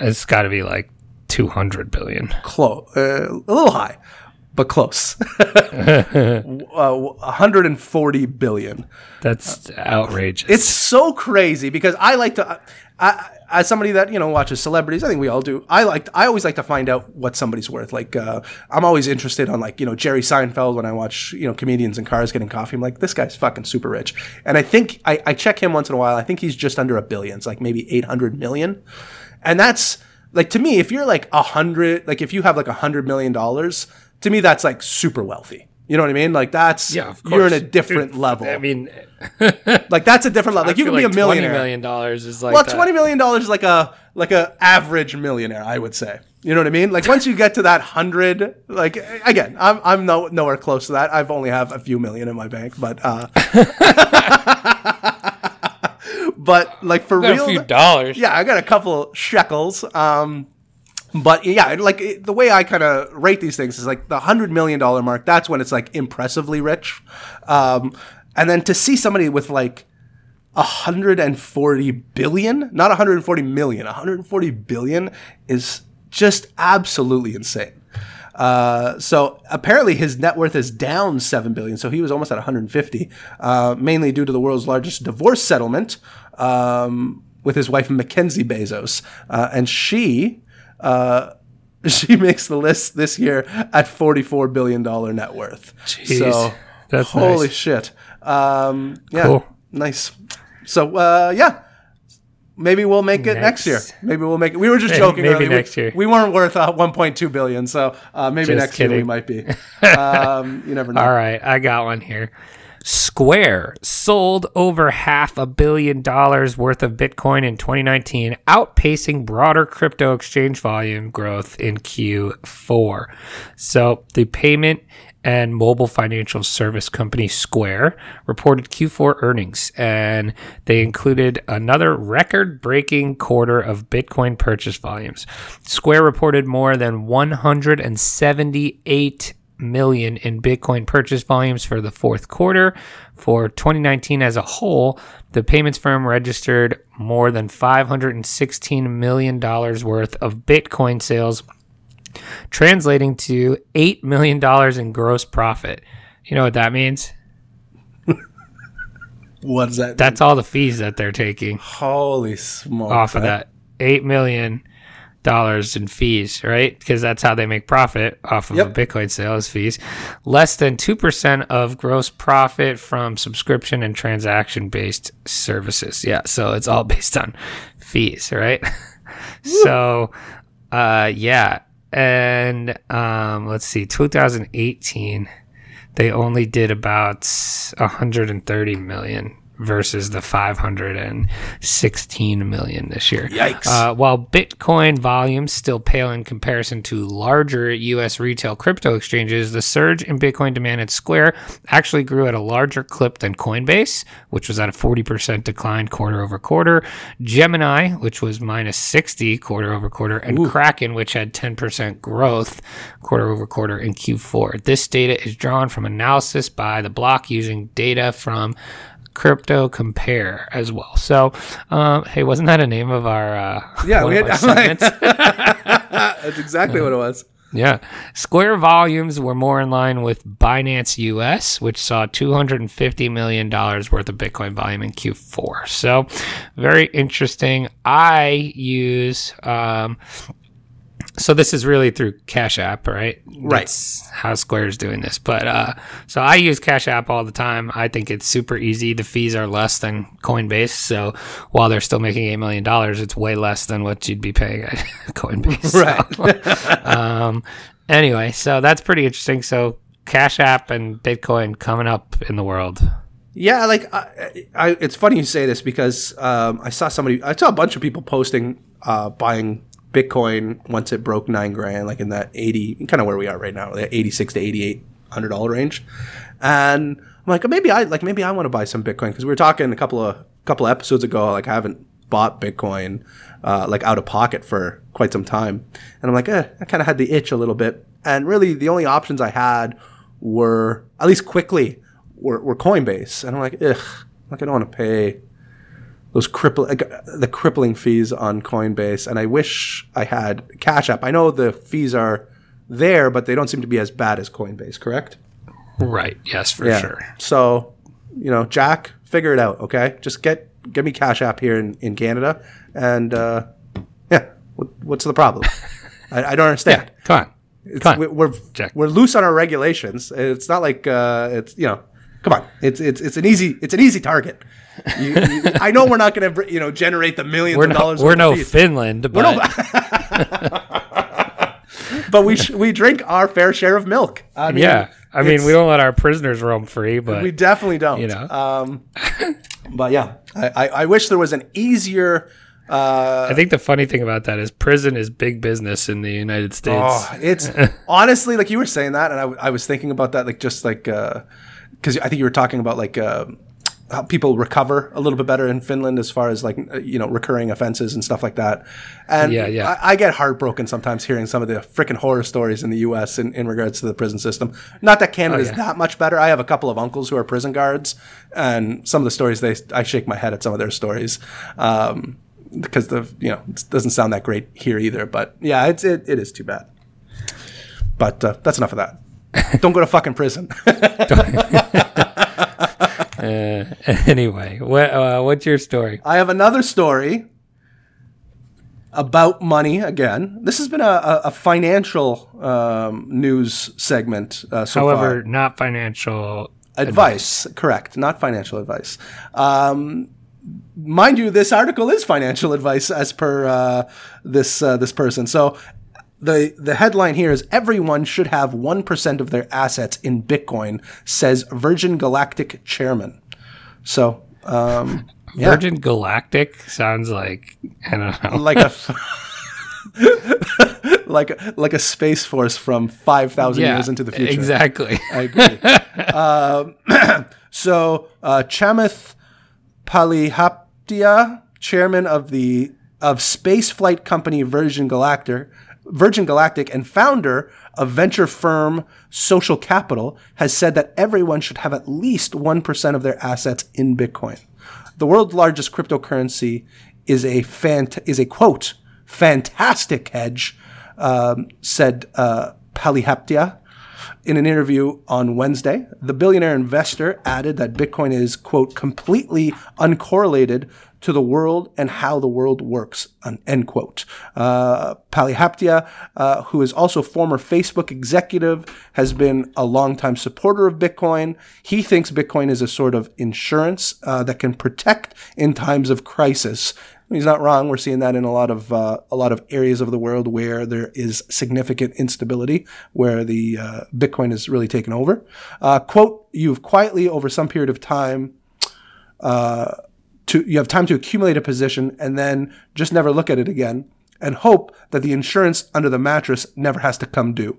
It's got to be like 200 billion. close, uh, a little high, but close. *laughs* uh, 140 billion. That's outrageous. It's so crazy because I like to, I, as somebody that you know watches celebrities, I think we all do. I like, I always like to find out what somebody's worth. Like, uh, I'm always interested on like you know Jerry Seinfeld when I watch you know comedians in cars getting coffee. I'm like, this guy's fucking super rich, and I think I, I check him once in a while. I think he's just under a billion. It's like maybe 800 million, and that's like to me, if you're like a hundred, like if you have like a hundred million dollars, to me that's like super wealthy. You know what I mean? Like that's yeah, you're in a different Dude, level. I mean, *laughs* like that's a different level. Like you can be a millionaire. $20 million is like Well, that. twenty million dollars is like a like a average millionaire, I would say. You know what I mean? Like once you get to that hundred, like again, I'm I'm no, nowhere close to that. I've only have a few million in my bank, but uh, *laughs* but like for Got real, a few dollars. yeah, I got a couple shekels. Um, but yeah, like it, the way I kind of rate these things is like the hundred million dollar mark. That's when it's like impressively rich. Um, and then to see somebody with like 140 billion, not 140 million, 140 billion is just absolutely insane. Uh, so apparently his net worth is down 7 billion. So he was almost at 150, uh, mainly due to the world's largest divorce settlement, um, with his wife Mackenzie Bezos. Uh, and she, uh, *laughs* she makes the list this year at $44 billion net worth. Jeez. So That's holy nice. shit. Um, yeah, Cool. nice. So uh, yeah, maybe we'll make it next, Next. year. Maybe we'll make it. We were just joking. maybe. We- next year. We weren't worth uh, 1.2 billion, so uh, maybe Just next year we might be. *laughs* Um, you never know. All right, I got one here. Square sold over half a billion dollars worth of Bitcoin in 2019, outpacing broader crypto exchange volume growth in Q4. So, the payment and mobile financial service company Square reported Q4 earnings, and they included another record breaking quarter of Bitcoin purchase volumes. Square reported more than 178 million in Bitcoin purchase volumes for the fourth quarter. For 2019 as a whole, the payments firm registered more than $516 million worth of Bitcoin sales, translating to $8 million in gross profit. You know what that means? *laughs* What does that? That's all the fees that they're taking holy smoke! off of that. $8 million in fees, right? Because that's how they make profit off of Yep. a Bitcoin sales fees. Less than 2% of gross profit from subscription and transaction based services. Yeah. So it's all *laughs* based on fees, right? *laughs* so, uh, yeah. And, um, let's see, 2018, they only did about 130 million versus the 516 million this year. Yikes. Uh, while Bitcoin volumes still pale in comparison to larger U.S. retail crypto exchanges, the surge in Bitcoin demand at Square actually grew at a larger clip than Coinbase, which was at a 40% decline quarter over quarter, Gemini, which was minus 60 quarter over quarter, and Kraken, which had 10% growth quarter over quarter in Q4. This data is drawn from analysis by the block using data from crypto compare as well so um, hey wasn't that a name of our uh *laughs* Yeah, we had- *laughs* segments? *laughs* That's exactly what it was. yeah square volumes were more in line with binance us which saw 250 million dollars worth of bitcoin volume in q4 so very interesting i use um so this is really through Cash App, right? Right. That's how is doing this. But uh, so I use Cash App all the time. I think it's super easy. The fees are less than Coinbase. So while they're still making eight million dollars, it's way less than what you'd be paying at *laughs* Coinbase. Right. *laughs* *laughs* um, anyway, so that's pretty interesting. So Cash App and Bitcoin coming up in the world. Yeah, like I, I, it's funny you say this because um, I saw somebody, I saw a bunch of people posting uh, buying Bitcoin once it broke nine grand, like in that eighty, kind of where we are right now, the eighty-six to eighty-eight hundred dollar range. And I'm like, maybe I like maybe I want to buy some Bitcoin because we were talking a couple of couple of episodes ago. Like I haven't bought Bitcoin uh, like out of pocket for quite some time, and I'm like, eh, I kind of had the itch a little bit. And really, the only options I had were at least quickly were, were Coinbase, and I'm like, ugh, like I don't want to pay those cripple the crippling fees on Coinbase, and I wish I had Cash App. I know the fees are there, but they don't seem to be as bad as Coinbase. Correct? Right. Yes, for sure. So, you know, Jack, figure it out. Okay, just get get me Cash App here in in Canada, and uh, yeah, what, what's the problem? I, I don't understand. Come on. It's, Come on. we- We're Jack. we're loose on our regulations. It's not like uh, it's you know. Come on, it's it's it's an easy it's an easy target. You, you, I know we're not going to you know generate the 1000000s We're of no, dollars. we're worth no fees, Finland, but *laughs* but we sh- we drink our fair share of milk. I mean, yeah. I mean, we don't let our prisoners roam free, but we definitely don't. you know. um, *laughs* but yeah, I, I, I wish there was an easier. Uh, I think the funny thing about that is prison is big business in the United States. Oh, it's *laughs* honestly like you were saying that, and I, w- I was thinking about that, like just like because I think you were talking about like uh, how people recover a little bit better in Finland as far as like uh, you know recurring offenses and stuff like that. And Yeah, yeah. I, I get heartbroken sometimes hearing some of the freaking horror stories in the U.S. in, in regards to the prison system. Not that Canada is Oh, yeah. that much better. I have a couple of uncles who are prison guards, and some of the stories they I shake my head at some of their stories. Um, because the you know it doesn't sound that great here either, but yeah, it's it, it is too bad. But uh, that's enough of that. *laughs* Don't go to fucking prison. *laughs* *laughs* Uh, *laughs* anyway, what, uh, what's your story? I have another story about money again. This has been a, a, a financial um, news segment uh, so However, far. not financial. Advice, correct, not financial advice. Um, mind you, this article is financial advice as per uh, this uh, this person. So. The, the headline here is everyone should have 1% of their assets in Bitcoin, says Virgin Galactic chairman. So, um, yeah. Virgin Galactic sounds like I don't know. like a *laughs* *laughs* like a, like a space force from 5000 years into the future Exactly. *laughs* i agree um, *clears throat* so uh, chamath palihapitiya chairman of the of space flight company virgin galactic virgin galactic and founder of venture firm social capital has said that everyone should have at least 1% of their assets in bitcoin the world's largest cryptocurrency is a fant- is a quote fantastic hedge, um, said uh, Palihapitiya in an interview on Wednesday. The billionaire investor added that Bitcoin is quote completely uncorrelated to the world and how the world works. End quote. Uh, Palihapitiya, uh, who is also former Facebook executive, has been a longtime supporter of Bitcoin. He thinks Bitcoin is a sort of insurance uh, that can protect in times of crisis. He's not wrong. We're seeing that in a lot of uh, a lot of areas of the world where there is significant instability, where the uh, Bitcoin is really taken over. Uh, quote: You've quietly over some period of time to you have time to accumulate a position and then just never look at it again and hope that the insurance under the mattress never has to come due.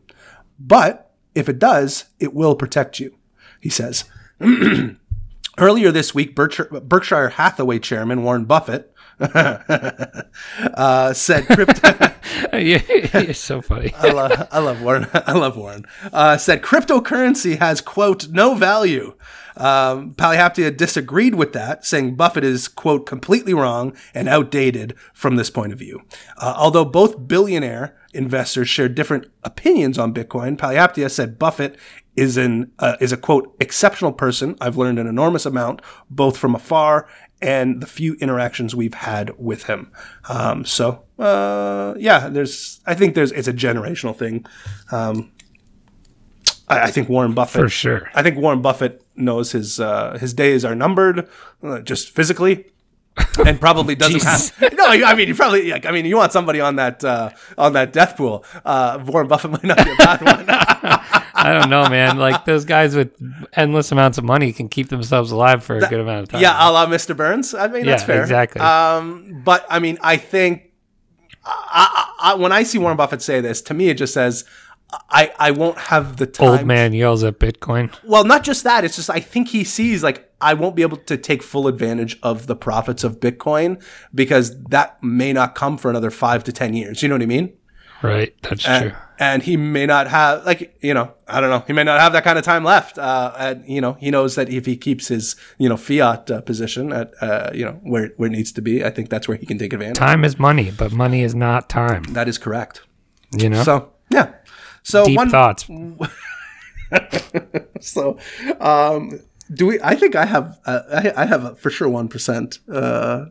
But if it does, it will protect you, he says. *clears throat* Earlier this week, Berkshire, Hathaway chairman Warren Buffett *laughs* uh, said crypto. *laughs* yeah, you're so funny. I love, I love Warren. *laughs* I love Warren. Uh, said cryptocurrency has quote no value. Um, Palihapitiya disagreed with that, saying Buffett is quote completely wrong and outdated from this point of view. Uh, although both billionaire investors share different opinions on Bitcoin, Palihapitiya said Buffett is an uh, is a quote exceptional person. I've learned an enormous amount both from afar and the few interactions we've had with him. Um, so uh, yeah, there's I think there's it's a generational thing. Um, I, I think Warren Buffett For sure. I think Warren Buffett knows his uh, his days are numbered, uh, just physically, and probably *laughs* doesn't have. No, I mean, you probably. Like, I mean, you want somebody on that uh, on that death pool. Uh, Warren Buffett might not be a bad one. *laughs* I don't know, man. Like those guys with endless amounts of money can keep themselves alive for a good amount of time. yeah, a la Mr. Burns. I mean, that's Yeah, fair. exactly. Um, but I mean, I think I, I, I, when I see Warren Buffett say this, to me, it just says. I, I won't have the time. Old man yells at Bitcoin. Well, not just that. It's just I think he sees like I won't be able to take full advantage of the profits of Bitcoin because that may not come for another five to ten years. You know what I mean? Right. That's Uh, true. and he may not have like you know I don't know he may not have that kind of time left. Uh, and you know he knows that if he keeps his you know fiat uh, position at uh, you know where where it needs to be, I think that's where he can take advantage. Time is money, but money is not time. That is correct. You know. So yeah. So Deep one thoughts. *laughs* so um do we i think i have uh, I, I have for sure 1% uh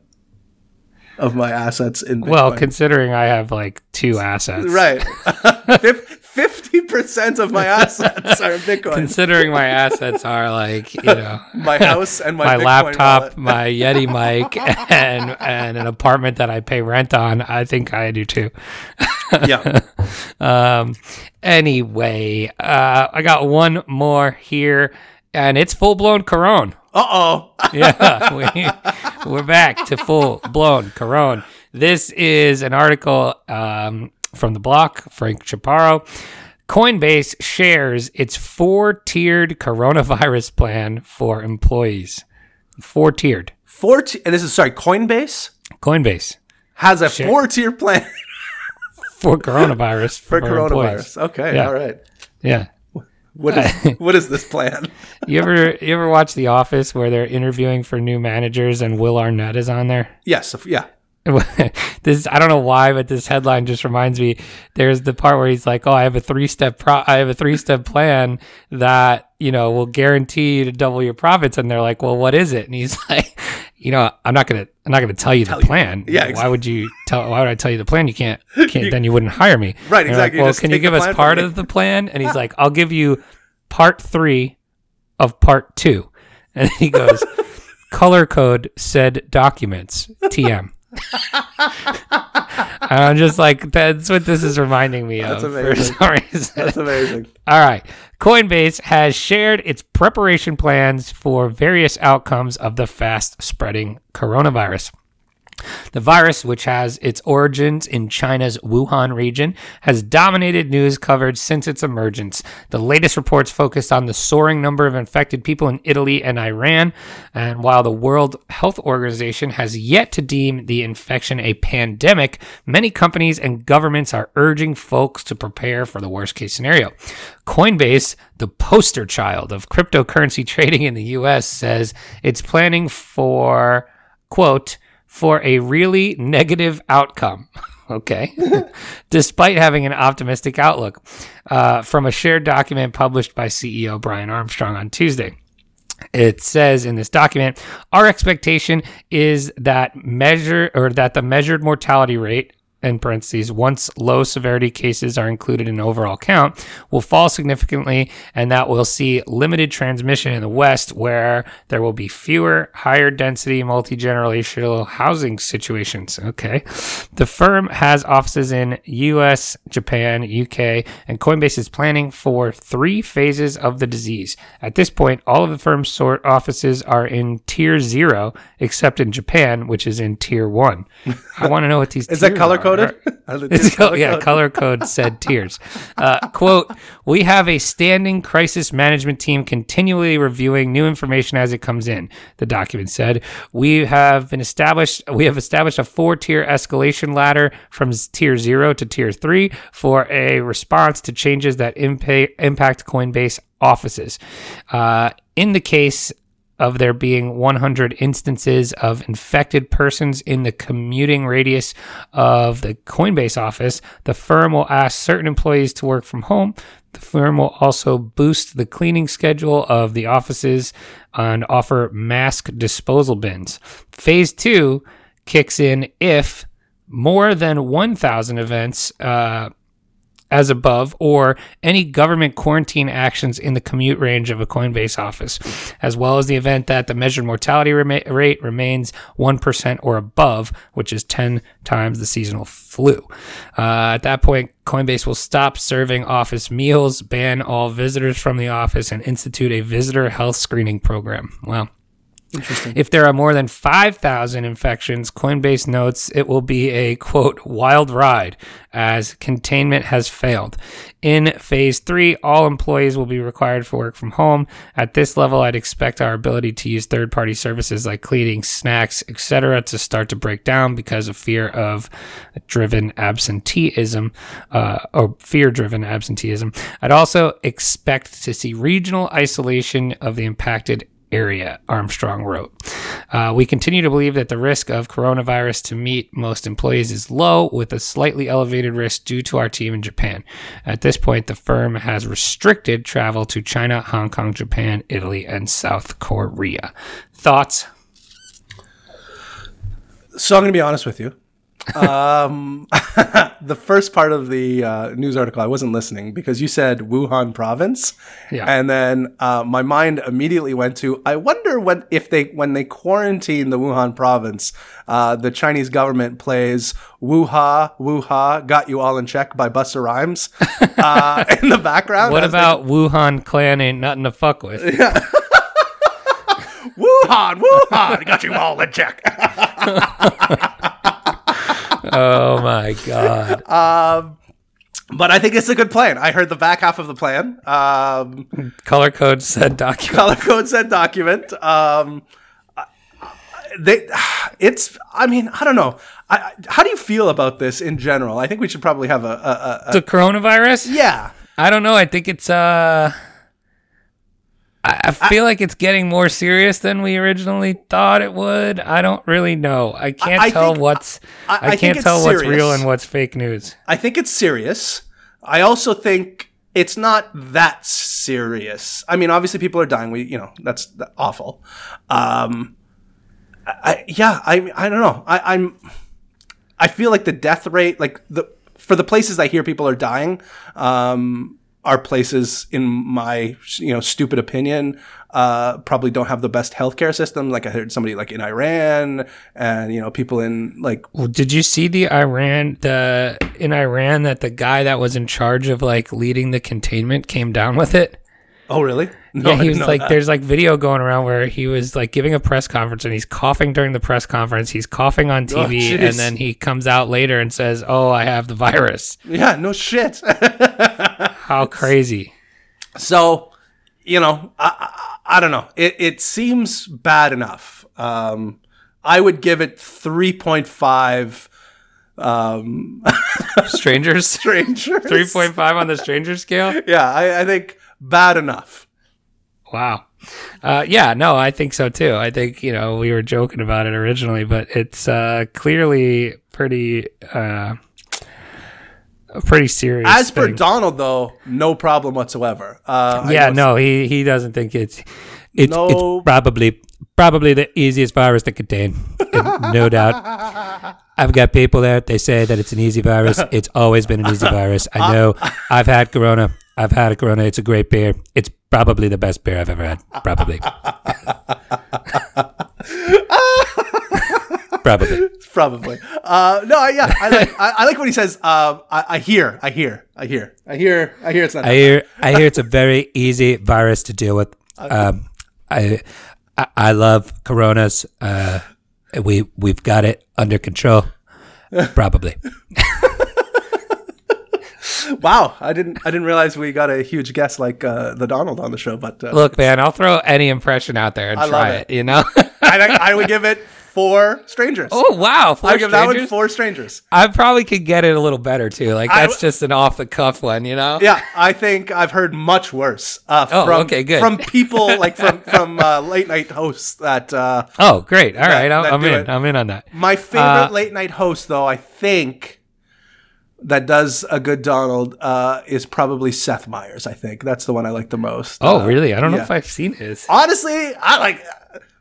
of my assets in Bitcoin. Well, considering I have like two assets, right *laughs* *laughs* 50% of my assets are *laughs* bitcoin Considering my assets are like you know *laughs* my house and my, my, laptop, wallet. my Yeti mic, *laughs* and and an apartment that I pay rent on, I think I do too. yeah Um, anyway, uh, I got one more here, and it's full blown Corona. uh-oh yeah, we, we're back to full blown Corona. This is an article um, from the block, Frank Chaparro. Coinbase shares its four tiered coronavirus plan for employees. Four tiered. four t- and this is sorry coinbase Coinbase has a four tier plan for coronavirus *laughs* for employees. coronavirus okay Yeah. all right Yeah. what is *laughs* what is this plan You ever you ever watch The Office where they're interviewing for new managers and Will Arnett is on there? yes yeah *laughs* this I don't know why, but this headline just reminds me. There's the part where he's like, "Oh, I have a three step pro. I have a three step plan that you know will guarantee you to double your profits." And they're like, "Well, what is it?" And he's *laughs* like, "You know, I'm not gonna I'm not gonna tell you the plan. Yeah, why would you tell? Why would I tell you the plan? You can't. *laughs* can't then you wouldn't hire me. Right, they're like, exactly. Well, can you give us part of the plan? And he's like, I'll give you part three of part two. And he goes, color code said documents TM. I'm just like, that's what this is reminding me That's of for amazing. some reason. that's amazing All right. Coinbase has shared its preparation plans for various outcomes of the fast spreading coronavirus. The virus, which has its origins in China's Wuhan region, has dominated news coverage since its emergence. The latest reports focused on the soaring number of infected people in Italy and Iran. And while the World Health Organization has yet to deem the infection a pandemic, many companies and governments are urging folks to prepare for the worst case scenario. Coinbase, the poster child of cryptocurrency *laughs* trading in the US, says it's planning for, quote, for a really negative outcome. *laughs* Okay. *laughs* Despite having an optimistic outlook, uh, from a shared document published by CEO Brian Armstrong on Tuesday. It says in this document, our expectation is that measure or that the measured mortality rate in parentheses, once low severity cases are included in overall count, will fall significantly, and that we'll see limited transmission in the West, where there will be fewer higher density multi generational housing situations. Okay. The firm has offices in US, Japan, UK, and Coinbase is planning for three phases of the disease. At this point, all of the firm's sort offices are in tier zero, except in Japan, which is in tier one. I want to know what these *laughs* is that color are. Coded It's tiers co- yeah, color code *laughs* said tears. Uh, quote, we have a standing crisis management team continually reviewing new information as it comes in, the document said. We have been established, we have established a four tier escalation ladder from tier zero to tier three for a response to changes that impa- impact Coinbase offices. Uh, in the case of there being 100 instances of infected persons in the commuting radius of the Coinbase office, the firm will ask certain employees to work from home. The firm will also boost the cleaning schedule of the offices and offer mask disposal bins. Phase two kicks in if more than 1,000 events uh, as above, or any government quarantine actions in the commute range of a Coinbase office, as well as the event that the measured mortality rate remains 1% or above, which is 10 times the seasonal flu. Uh, at that point, Coinbase will stop serving office meals, ban all visitors from the office, and institute a visitor health screening program. Well, If there are more than 5,000 infections, Coinbase notes it will be a quote wild ride as containment has failed. In phase three, all employees will be required for work from home. At this level, I'd expect our ability to use third party services like cleaning, snacks, etc., to start to break down because of fear of driven absenteeism uh, or fear driven absenteeism. I'd also expect to see regional isolation of the impacted area, Armstrong wrote. Uh, we continue to believe that the risk of coronavirus to meet most employees is low, with a slightly elevated risk due to our team in Japan. At this point, the firm has restricted travel to China, Hong Kong, Japan, Italy, and South Korea. Thoughts? So I'm going to be honest with you. Um, *laughs* the first part of the uh, news article, I wasn't listening because you said Wuhan province, Yeah. and then uh, my mind immediately went to I wonder when if they when they quarantine the Wuhan province, uh, the Chinese government plays "Wuha Wuha Got You All in Check" by Busta Rhymes *laughs* uh, in the background. What about Wuhan clan ain't nothing to fuck with? *laughs* Wuhan Wuhan Got You All in Check? Oh my god. but I think it's a good plan. I heard the back half of the plan. Um, Color code said document. color code said document. Um, they, it's. I mean, I don't know. I, how do you feel about this in general? I think we should probably have a, a, a, a The coronavirus? yeah. I don't know. I think it's uh I I feel like it's getting more serious than we originally thought it would. I don't really know. I can't I tell think- what's I- I, I can't tell what's real and what's fake news. I think it's serious. I also think it's not that serious. I mean, obviously people are dying. We, you know, that's awful. Um, I, I- yeah, I, I don't know. I, I'm, I feel like the death rate, like the, for the places I hear people are dying, um, are places in my, you know, stupid opinion, uh, probably don't have the best healthcare system. Like I heard somebody like in Iran and, you know, people in like, Well, did you see the Iran the in Iran that the guy that was in charge of like leading the containment came down with it? oh, really? *laughs* No, yeah, he was like, that. there's like video going around where he was like giving a press conference and he's coughing during the press conference. He's coughing on TV jeez. and then he comes out later and says, "Oh, I have the virus." Yeah, no shit. *laughs* How crazy! so, you know, I, I, I don't know. It, it seems bad enough. Um, I would give it 3.5 um, *laughs* Strangers, strangers. three point five on the stranger scale. Yeah, I, I think bad enough. Wow. Uh, yeah, no, I think so too. I think you know we were joking about it originally, but it's uh, clearly pretty uh, a pretty serious. As for thing. Donald, though, no problem whatsoever. Uh, yeah, no, he he doesn't think it's it's No. it's probably probably the easiest virus to contain, no doubt. I've got people there. They say that it's an easy virus. *laughs* It's always been an easy virus. I know. I've had Corona. I've had a Corona. It's a great beer. It's probably the best beer I've ever had. Probably. *laughs* probably. *laughs* Probably. Uh, no, I- yeah, I like, I, I like what he says. Uh, I, I hear, I hear, I hear, I hear, I hear it's not. I hear. I hear it's a very easy virus to deal with. Um, I, I I love Coronas. Uh, we we've got it under control. Probably. *laughs* wow, I didn't, I didn't realize we got a huge guest like uh, the Donald on the show. But uh, Look, man, I'll throw any impression out there and I try it. it. You know. *laughs* I, I would give it four strangers. oh wow, four I would give that one strangers? four strangers. I probably could get it a little better too. Like I that's just an off the cuff one, you know. Yeah, I think I've heard much worse. Uh, Oh, from, okay, good. From people *laughs* like from from uh, late night hosts that uh, Oh, great. All right, I'm, I'm in. it. I'm in on that. my favorite Uh, late night host though I think that does a good Donald uh, is probably Seth Meyers. I think that's the one I like the most. Oh, Uh, really? I don't know if I've seen his. honestly, I like.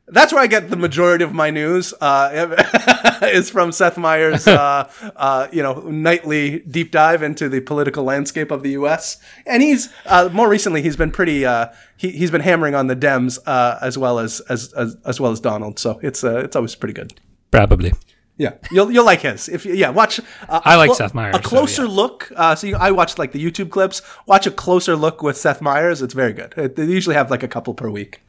That's where I get the majority of my news. Uh, *laughs* is from Seth Meyers, uh, uh, you know, nightly deep dive into the political landscape of the U.S. And he's uh, more recently he's been pretty. Uh, he he's been hammering on the Dems uh, as well as, as as as well as Donald. So it's uh, it's always pretty good. Probably. Yeah, you'll you'll like his. If you, yeah, watch. Uh, I a like Seth Meyers, A so, closer yeah. look. Uh, so you, I watched like the YouTube clips. Watch a closer look with Seth Meyers. It's very good. It- they usually have like a couple per week.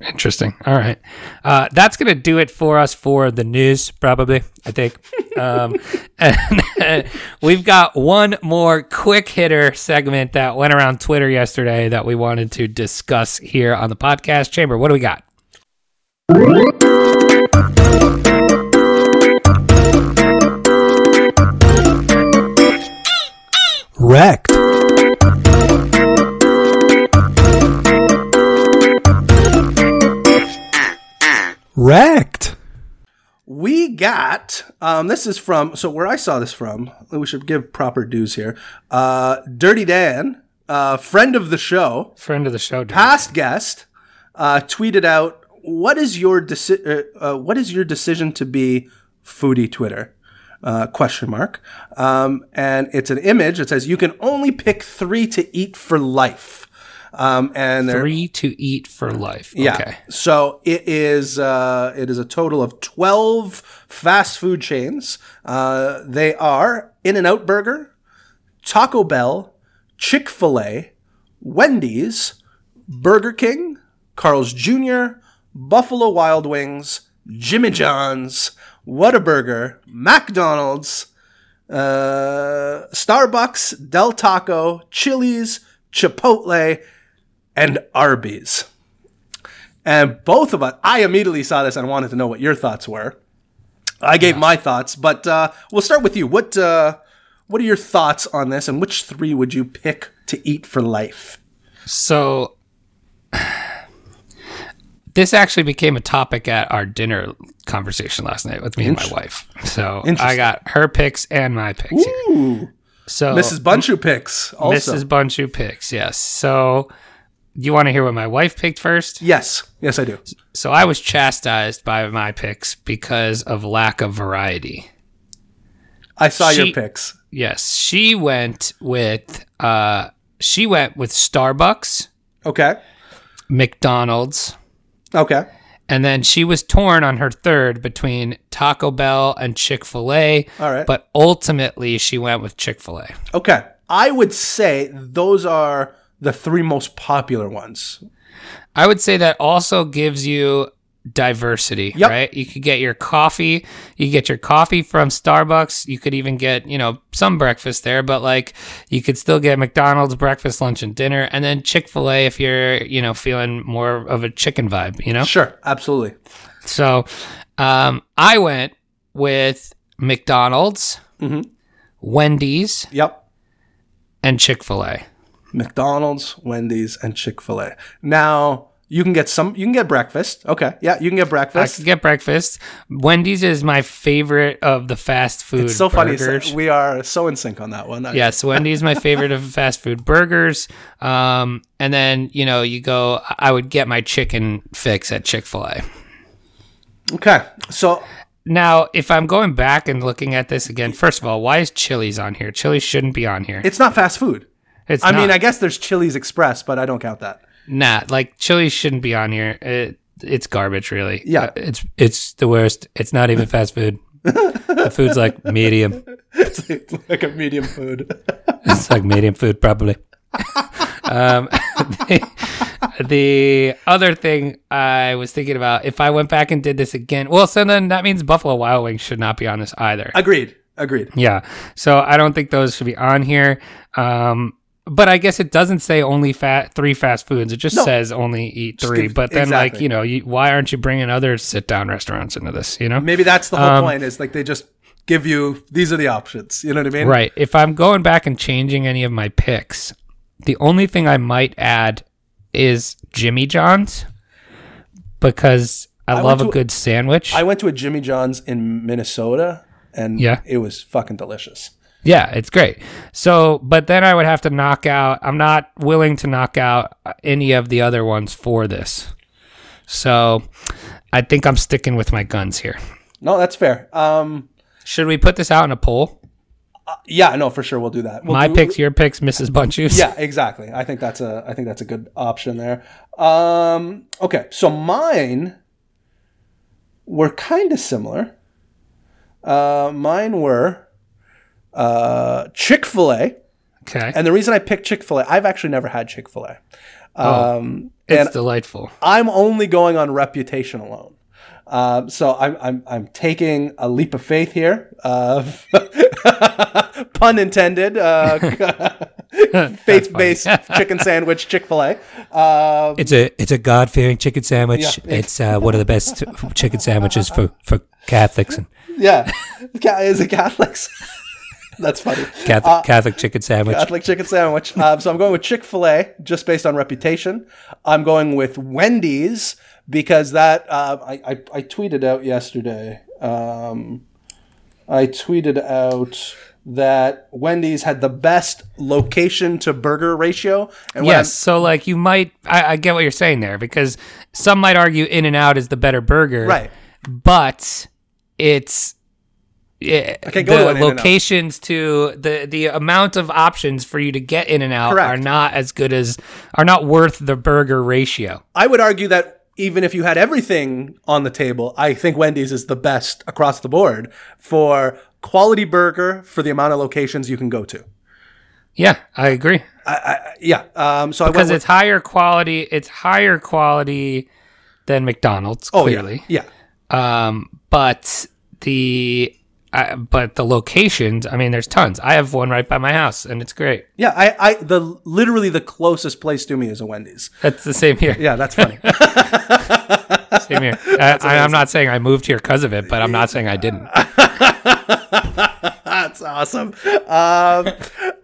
Interesting. All right. Uh, that's going to do it for us for the news, probably, I think. Um, *laughs* and we've got one more quick hitter segment that went around Twitter yesterday that we wanted to discuss here on the podcast. Chamber, what do we got? Wrecked. Wrecked. We got um, this is from so where I saw this from. We should give proper dues here. Uh, Dirty Dan, uh, friend of the show, Friend of the show, Dirty. past guest, uh, tweeted out, "What is your deci- uh, uh, What is your decision to be foodie Twitter?" Uh, question mark. Um, and it's an image. It says you can only pick three to eat for life. Um, and Three to eat for life. yeah. Okay. So it is uh, it is a total of twelve fast food chains. Uh, they are In and Out Burger, Taco Bell, Chick Fil A, Wendy's, Burger King, Carl's Jr., Buffalo Wild Wings, Jimmy John's, Whataburger, McDonald's, uh, Starbucks, Del Taco, Chili's, Chipotle, and Arby's. And both of us, I immediately saw this and wanted to know what your thoughts were. I gave my thoughts, but uh, we'll start with you. What uh, what are your thoughts on this, and which three would you pick to eat for life? So this actually became a topic at our dinner conversation last night with me and my wife. So I got her picks and my picks here. So Mrs. Bunchu picks also. Mrs. Bunchu picks, yes. So you want to hear what my wife picked first? Yes, yes, I do. So I was chastised by my picks because of lack of variety. I saw your picks. Yes, she went with uh she went with Starbucks, Okay, McDonald's, okay, and then she was torn on her third between Taco Bell and Chick-fil-A. All right. But ultimately she went with Chick-fil-A. okay. I would say those are the three most popular ones. I would say that also gives you diversity, Yep. right? You could get your coffee, you get your coffee from Starbucks, you could even get, you know, some breakfast there, but like you could still get McDonald's breakfast, lunch and dinner and then Chick-fil-A if you're, you know, feeling more of a chicken vibe, you know? Sure, absolutely. So, um I went with McDonald's, Mhm. Wendy's, Yep. and Chick-fil-A. McDonald's, Wendy's, and Chick Fil A. Now you can get some. You can get breakfast. Okay, yeah, you can get breakfast. I can get breakfast. Wendy's is my favorite of the fast food. It's so funny. burgers. so- We are so in sync on that one. I- Yes, *laughs* Wendy's is my favorite of fast food burgers. Um, and then you know you go. I would get my chicken fix at Chick Fil A. Okay. So Now, if I'm going back and looking at this again, first of all, why is Chili's on here? Chili's shouldn't be on here. it's not fast food. It's I mean. I guess there's Chili's Express, but I don't count that. nah, like Chili's shouldn't be on here. It, it's garbage, really. Yeah. Uh, it's it's the worst. It's not even fast food. *laughs* the food's like medium. *laughs* It's like a medium food. *laughs* It's like medium food, probably. um, the, the other thing I was thinking about, if I went back and did this again, well, so then that means Buffalo Wild Wings should not be on this either. Agreed. Agreed. yeah. So I don't think those should be on here. Um, but I guess it doesn't say only fat three fast foods. It just No. says only eat three. give- but then, like you know, you, why aren't you bringing other sit down restaurants into this? You know, Maybe that's the whole Um, point. Is like they just give you these are the options. You know what I mean? Right. If I'm going back and changing any of my picks, the only thing I might add is Jimmy John's because I, went love a good sandwich. I went to a Jimmy John's in Minnesota, and Yeah. it was fucking delicious. Yeah, it's great. So, but then I would have to knock out, I'm not willing to knock out any of the other ones for this. So I think I'm sticking with my guns here. No, that's fair. Um, Should we put this out in a poll? yeah, no, for sure, we'll do that. We'll my do- picks, your picks, Mrs. Bunches. Yeah, exactly. I think that's a I think that's a good option there. Um, okay, so mine were kind of similar. Uh, mine were uh, Chick Fil A Okay. And the reason I picked Chick Fil A, I've actually never had Chick Fil A. Oh. Um, it's and delightful. I'm only going on reputation alone. Um, so I'm, I'm I'm taking a leap of faith here. Uh, *laughs* pun intended. Uh, *laughs* faith-based *laughs* chicken sandwich, Chick Fil A. Um, It's a it's a God fearing chicken sandwich. Yeah. It's uh, one of the best chicken sandwiches for, for Catholics and yeah, Ca- is it Catholics? That's funny. Catholic Catholic chicken sandwich. Catholic chicken sandwich. Um, so I'm going with Chick Fil A just based on reputation. I'm going with Wendy's because that uh, I, I I tweeted out yesterday. Um, I tweeted out that Wendy's had the best location to burger ratio. And Yes, so like you might, I, I get what you're saying there because some might argue In and Out is the better burger, Right. But it's yeah, the locations to the the amount of options for you to get In and Out Correct. are not as good as are not worth the burger ratio. I would argue that even if you had everything on the table, I think Wendy's is the best across the board for quality burger for the amount of locations you can go to. Yeah, I agree Yeah. Um, so I because with, it's higher quality. It's higher quality than McDonald's. oh clearly. yeah, yeah. Um, but the uh, but the locations, I mean, there's tons. I have one right by my house, and it's great. Yeah, I, I, the literally the closest place to me is a Wendy's. That's the same here. Yeah, that's funny. *laughs* Same here. *laughs* I, I, I'm not saying I moved here because of it, but I'm not saying I didn't. *laughs* that's awesome. Um,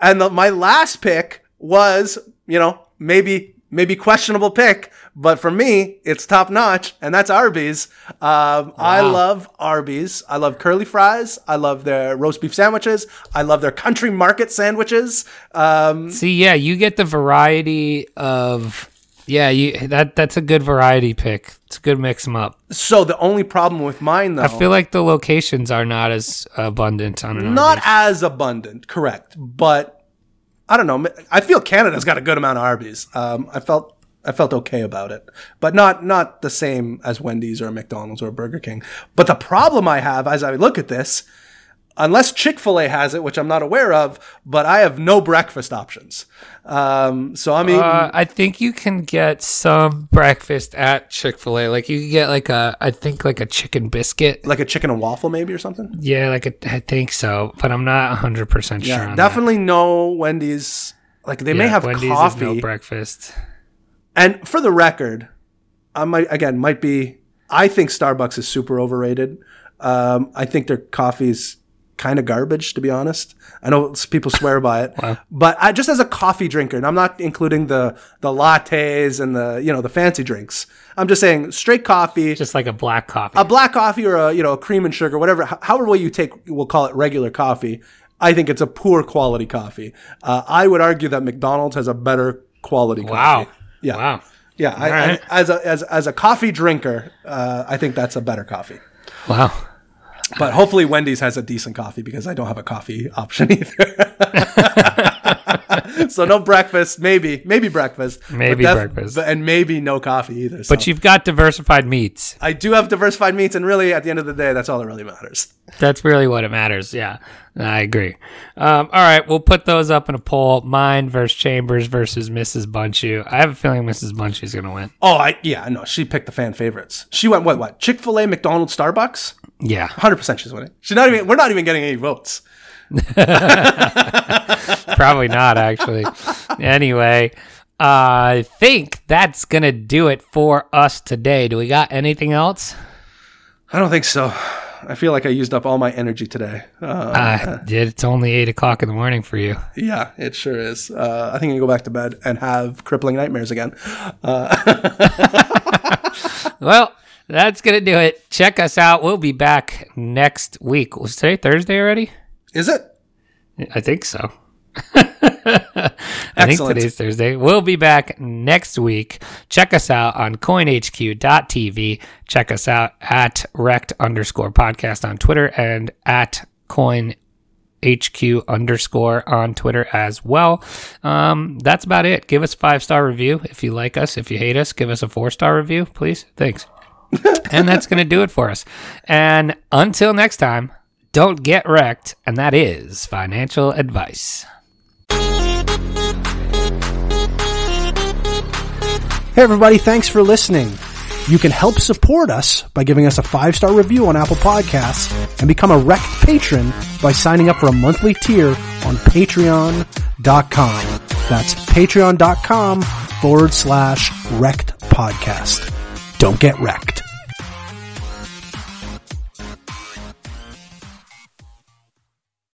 and the, my last pick was, you know, maybe maybe questionable pick, but for me, it's top notch, and that's Arby's. Um, I love Arby's. I love curly fries. I love their roast beef sandwiches. I love their country market sandwiches. Um, See, yeah, you get the variety of. Yeah, you that that's a good variety pick. It's a good mix them up. so the only problem with mine, though, I feel like the locations are not as abundant on an not Arby's. as abundant, correct, but I don't know. I feel Canada's got a good amount of Arby's. Um, I felt I felt okay about it, but not not the same as Wendy's or McDonald's or Burger King. But the problem I have as I look at this, unless Chick Fil A has it, which I'm not aware of, but I have no breakfast options. Um, so I'm eating. Uh, I think you can get some breakfast at Chick Fil A. Like you can get like a, I think like a chicken biscuit. like a chicken and waffle, maybe or something. Yeah, like a, I think so, but I'm not 100 percent sure. Yeah, on definitely no Wendy's. Like they that. may have Wendy's coffee. No breakfast. And for the record, I might again might be. I think Starbucks is super overrated. Um, I think their coffee's kind of garbage, to be honest. I know people swear by it, but I, just as a coffee drinker, and I'm not including the the lattes and the you know the fancy drinks. I'm just saying straight coffee, Just like a black coffee. a black coffee or a you know a cream and sugar, whatever, however way you take, we'll call it regular coffee. I think it's a poor quality coffee. Uh, I would argue that McDonald's has a better quality. wow. coffee. Yeah. Wow. Yeah, I, right. I, as a as as a coffee drinker, uh, I think that's a better coffee. Wow. But hopefully, Wendy's has a decent coffee because I don't have a coffee option *laughs* either. *laughs* so no breakfast, maybe maybe breakfast, Maybe breakfast. and maybe no coffee either. So. But you've got diversified meats. I do have diversified meats, and really, at the end of the day, that's all that really matters. That's really what it matters. Yeah, I agree. Um, all right, we'll put those up in a poll. Mine versus Chambers versus Mrs. Bunchu. I have a feeling Mrs. Bunchu is going to win. Oh, I yeah, no, she picked the fan favorites. She went what what Chick Fil A, McDonald's, Starbucks. Yeah, Hundred percent, she's winning. She's not even. We're not even getting any votes. *laughs* probably not actually. anyway, I think that's going to do it for us today. Do we got anything else? I don't think so. I feel like I used up all my energy today. Uh, Uh, it's only eight o'clock in the morning for you. yeah, it sure is. Uh, I think I'm gonna go back to bed and have crippling nightmares again. *laughs* Well, that's going to do it. Check us out. We'll be back next week. Was today Thursday already? Is it? I think so. *laughs* I think today's Thursday. We'll be back next week. Check us out on coinhq.tv. Check us out at rect underscore podcast on Twitter and at coin HQ underscore on Twitter as well. Um, that's about it. Give us a five star review if you like us. If you hate us, give us a four star review, please. Thanks and that's going to do it for us. And until next time, don't get wrecked. And that is financial advice. Hey, everybody, thanks for listening. You can help support us by giving us a five star review on Apple Podcasts and become a Wrecked patron by signing up for a monthly tier on patreon.com. That's patreon.com forward slash wrecked podcast. Don't get wrecked.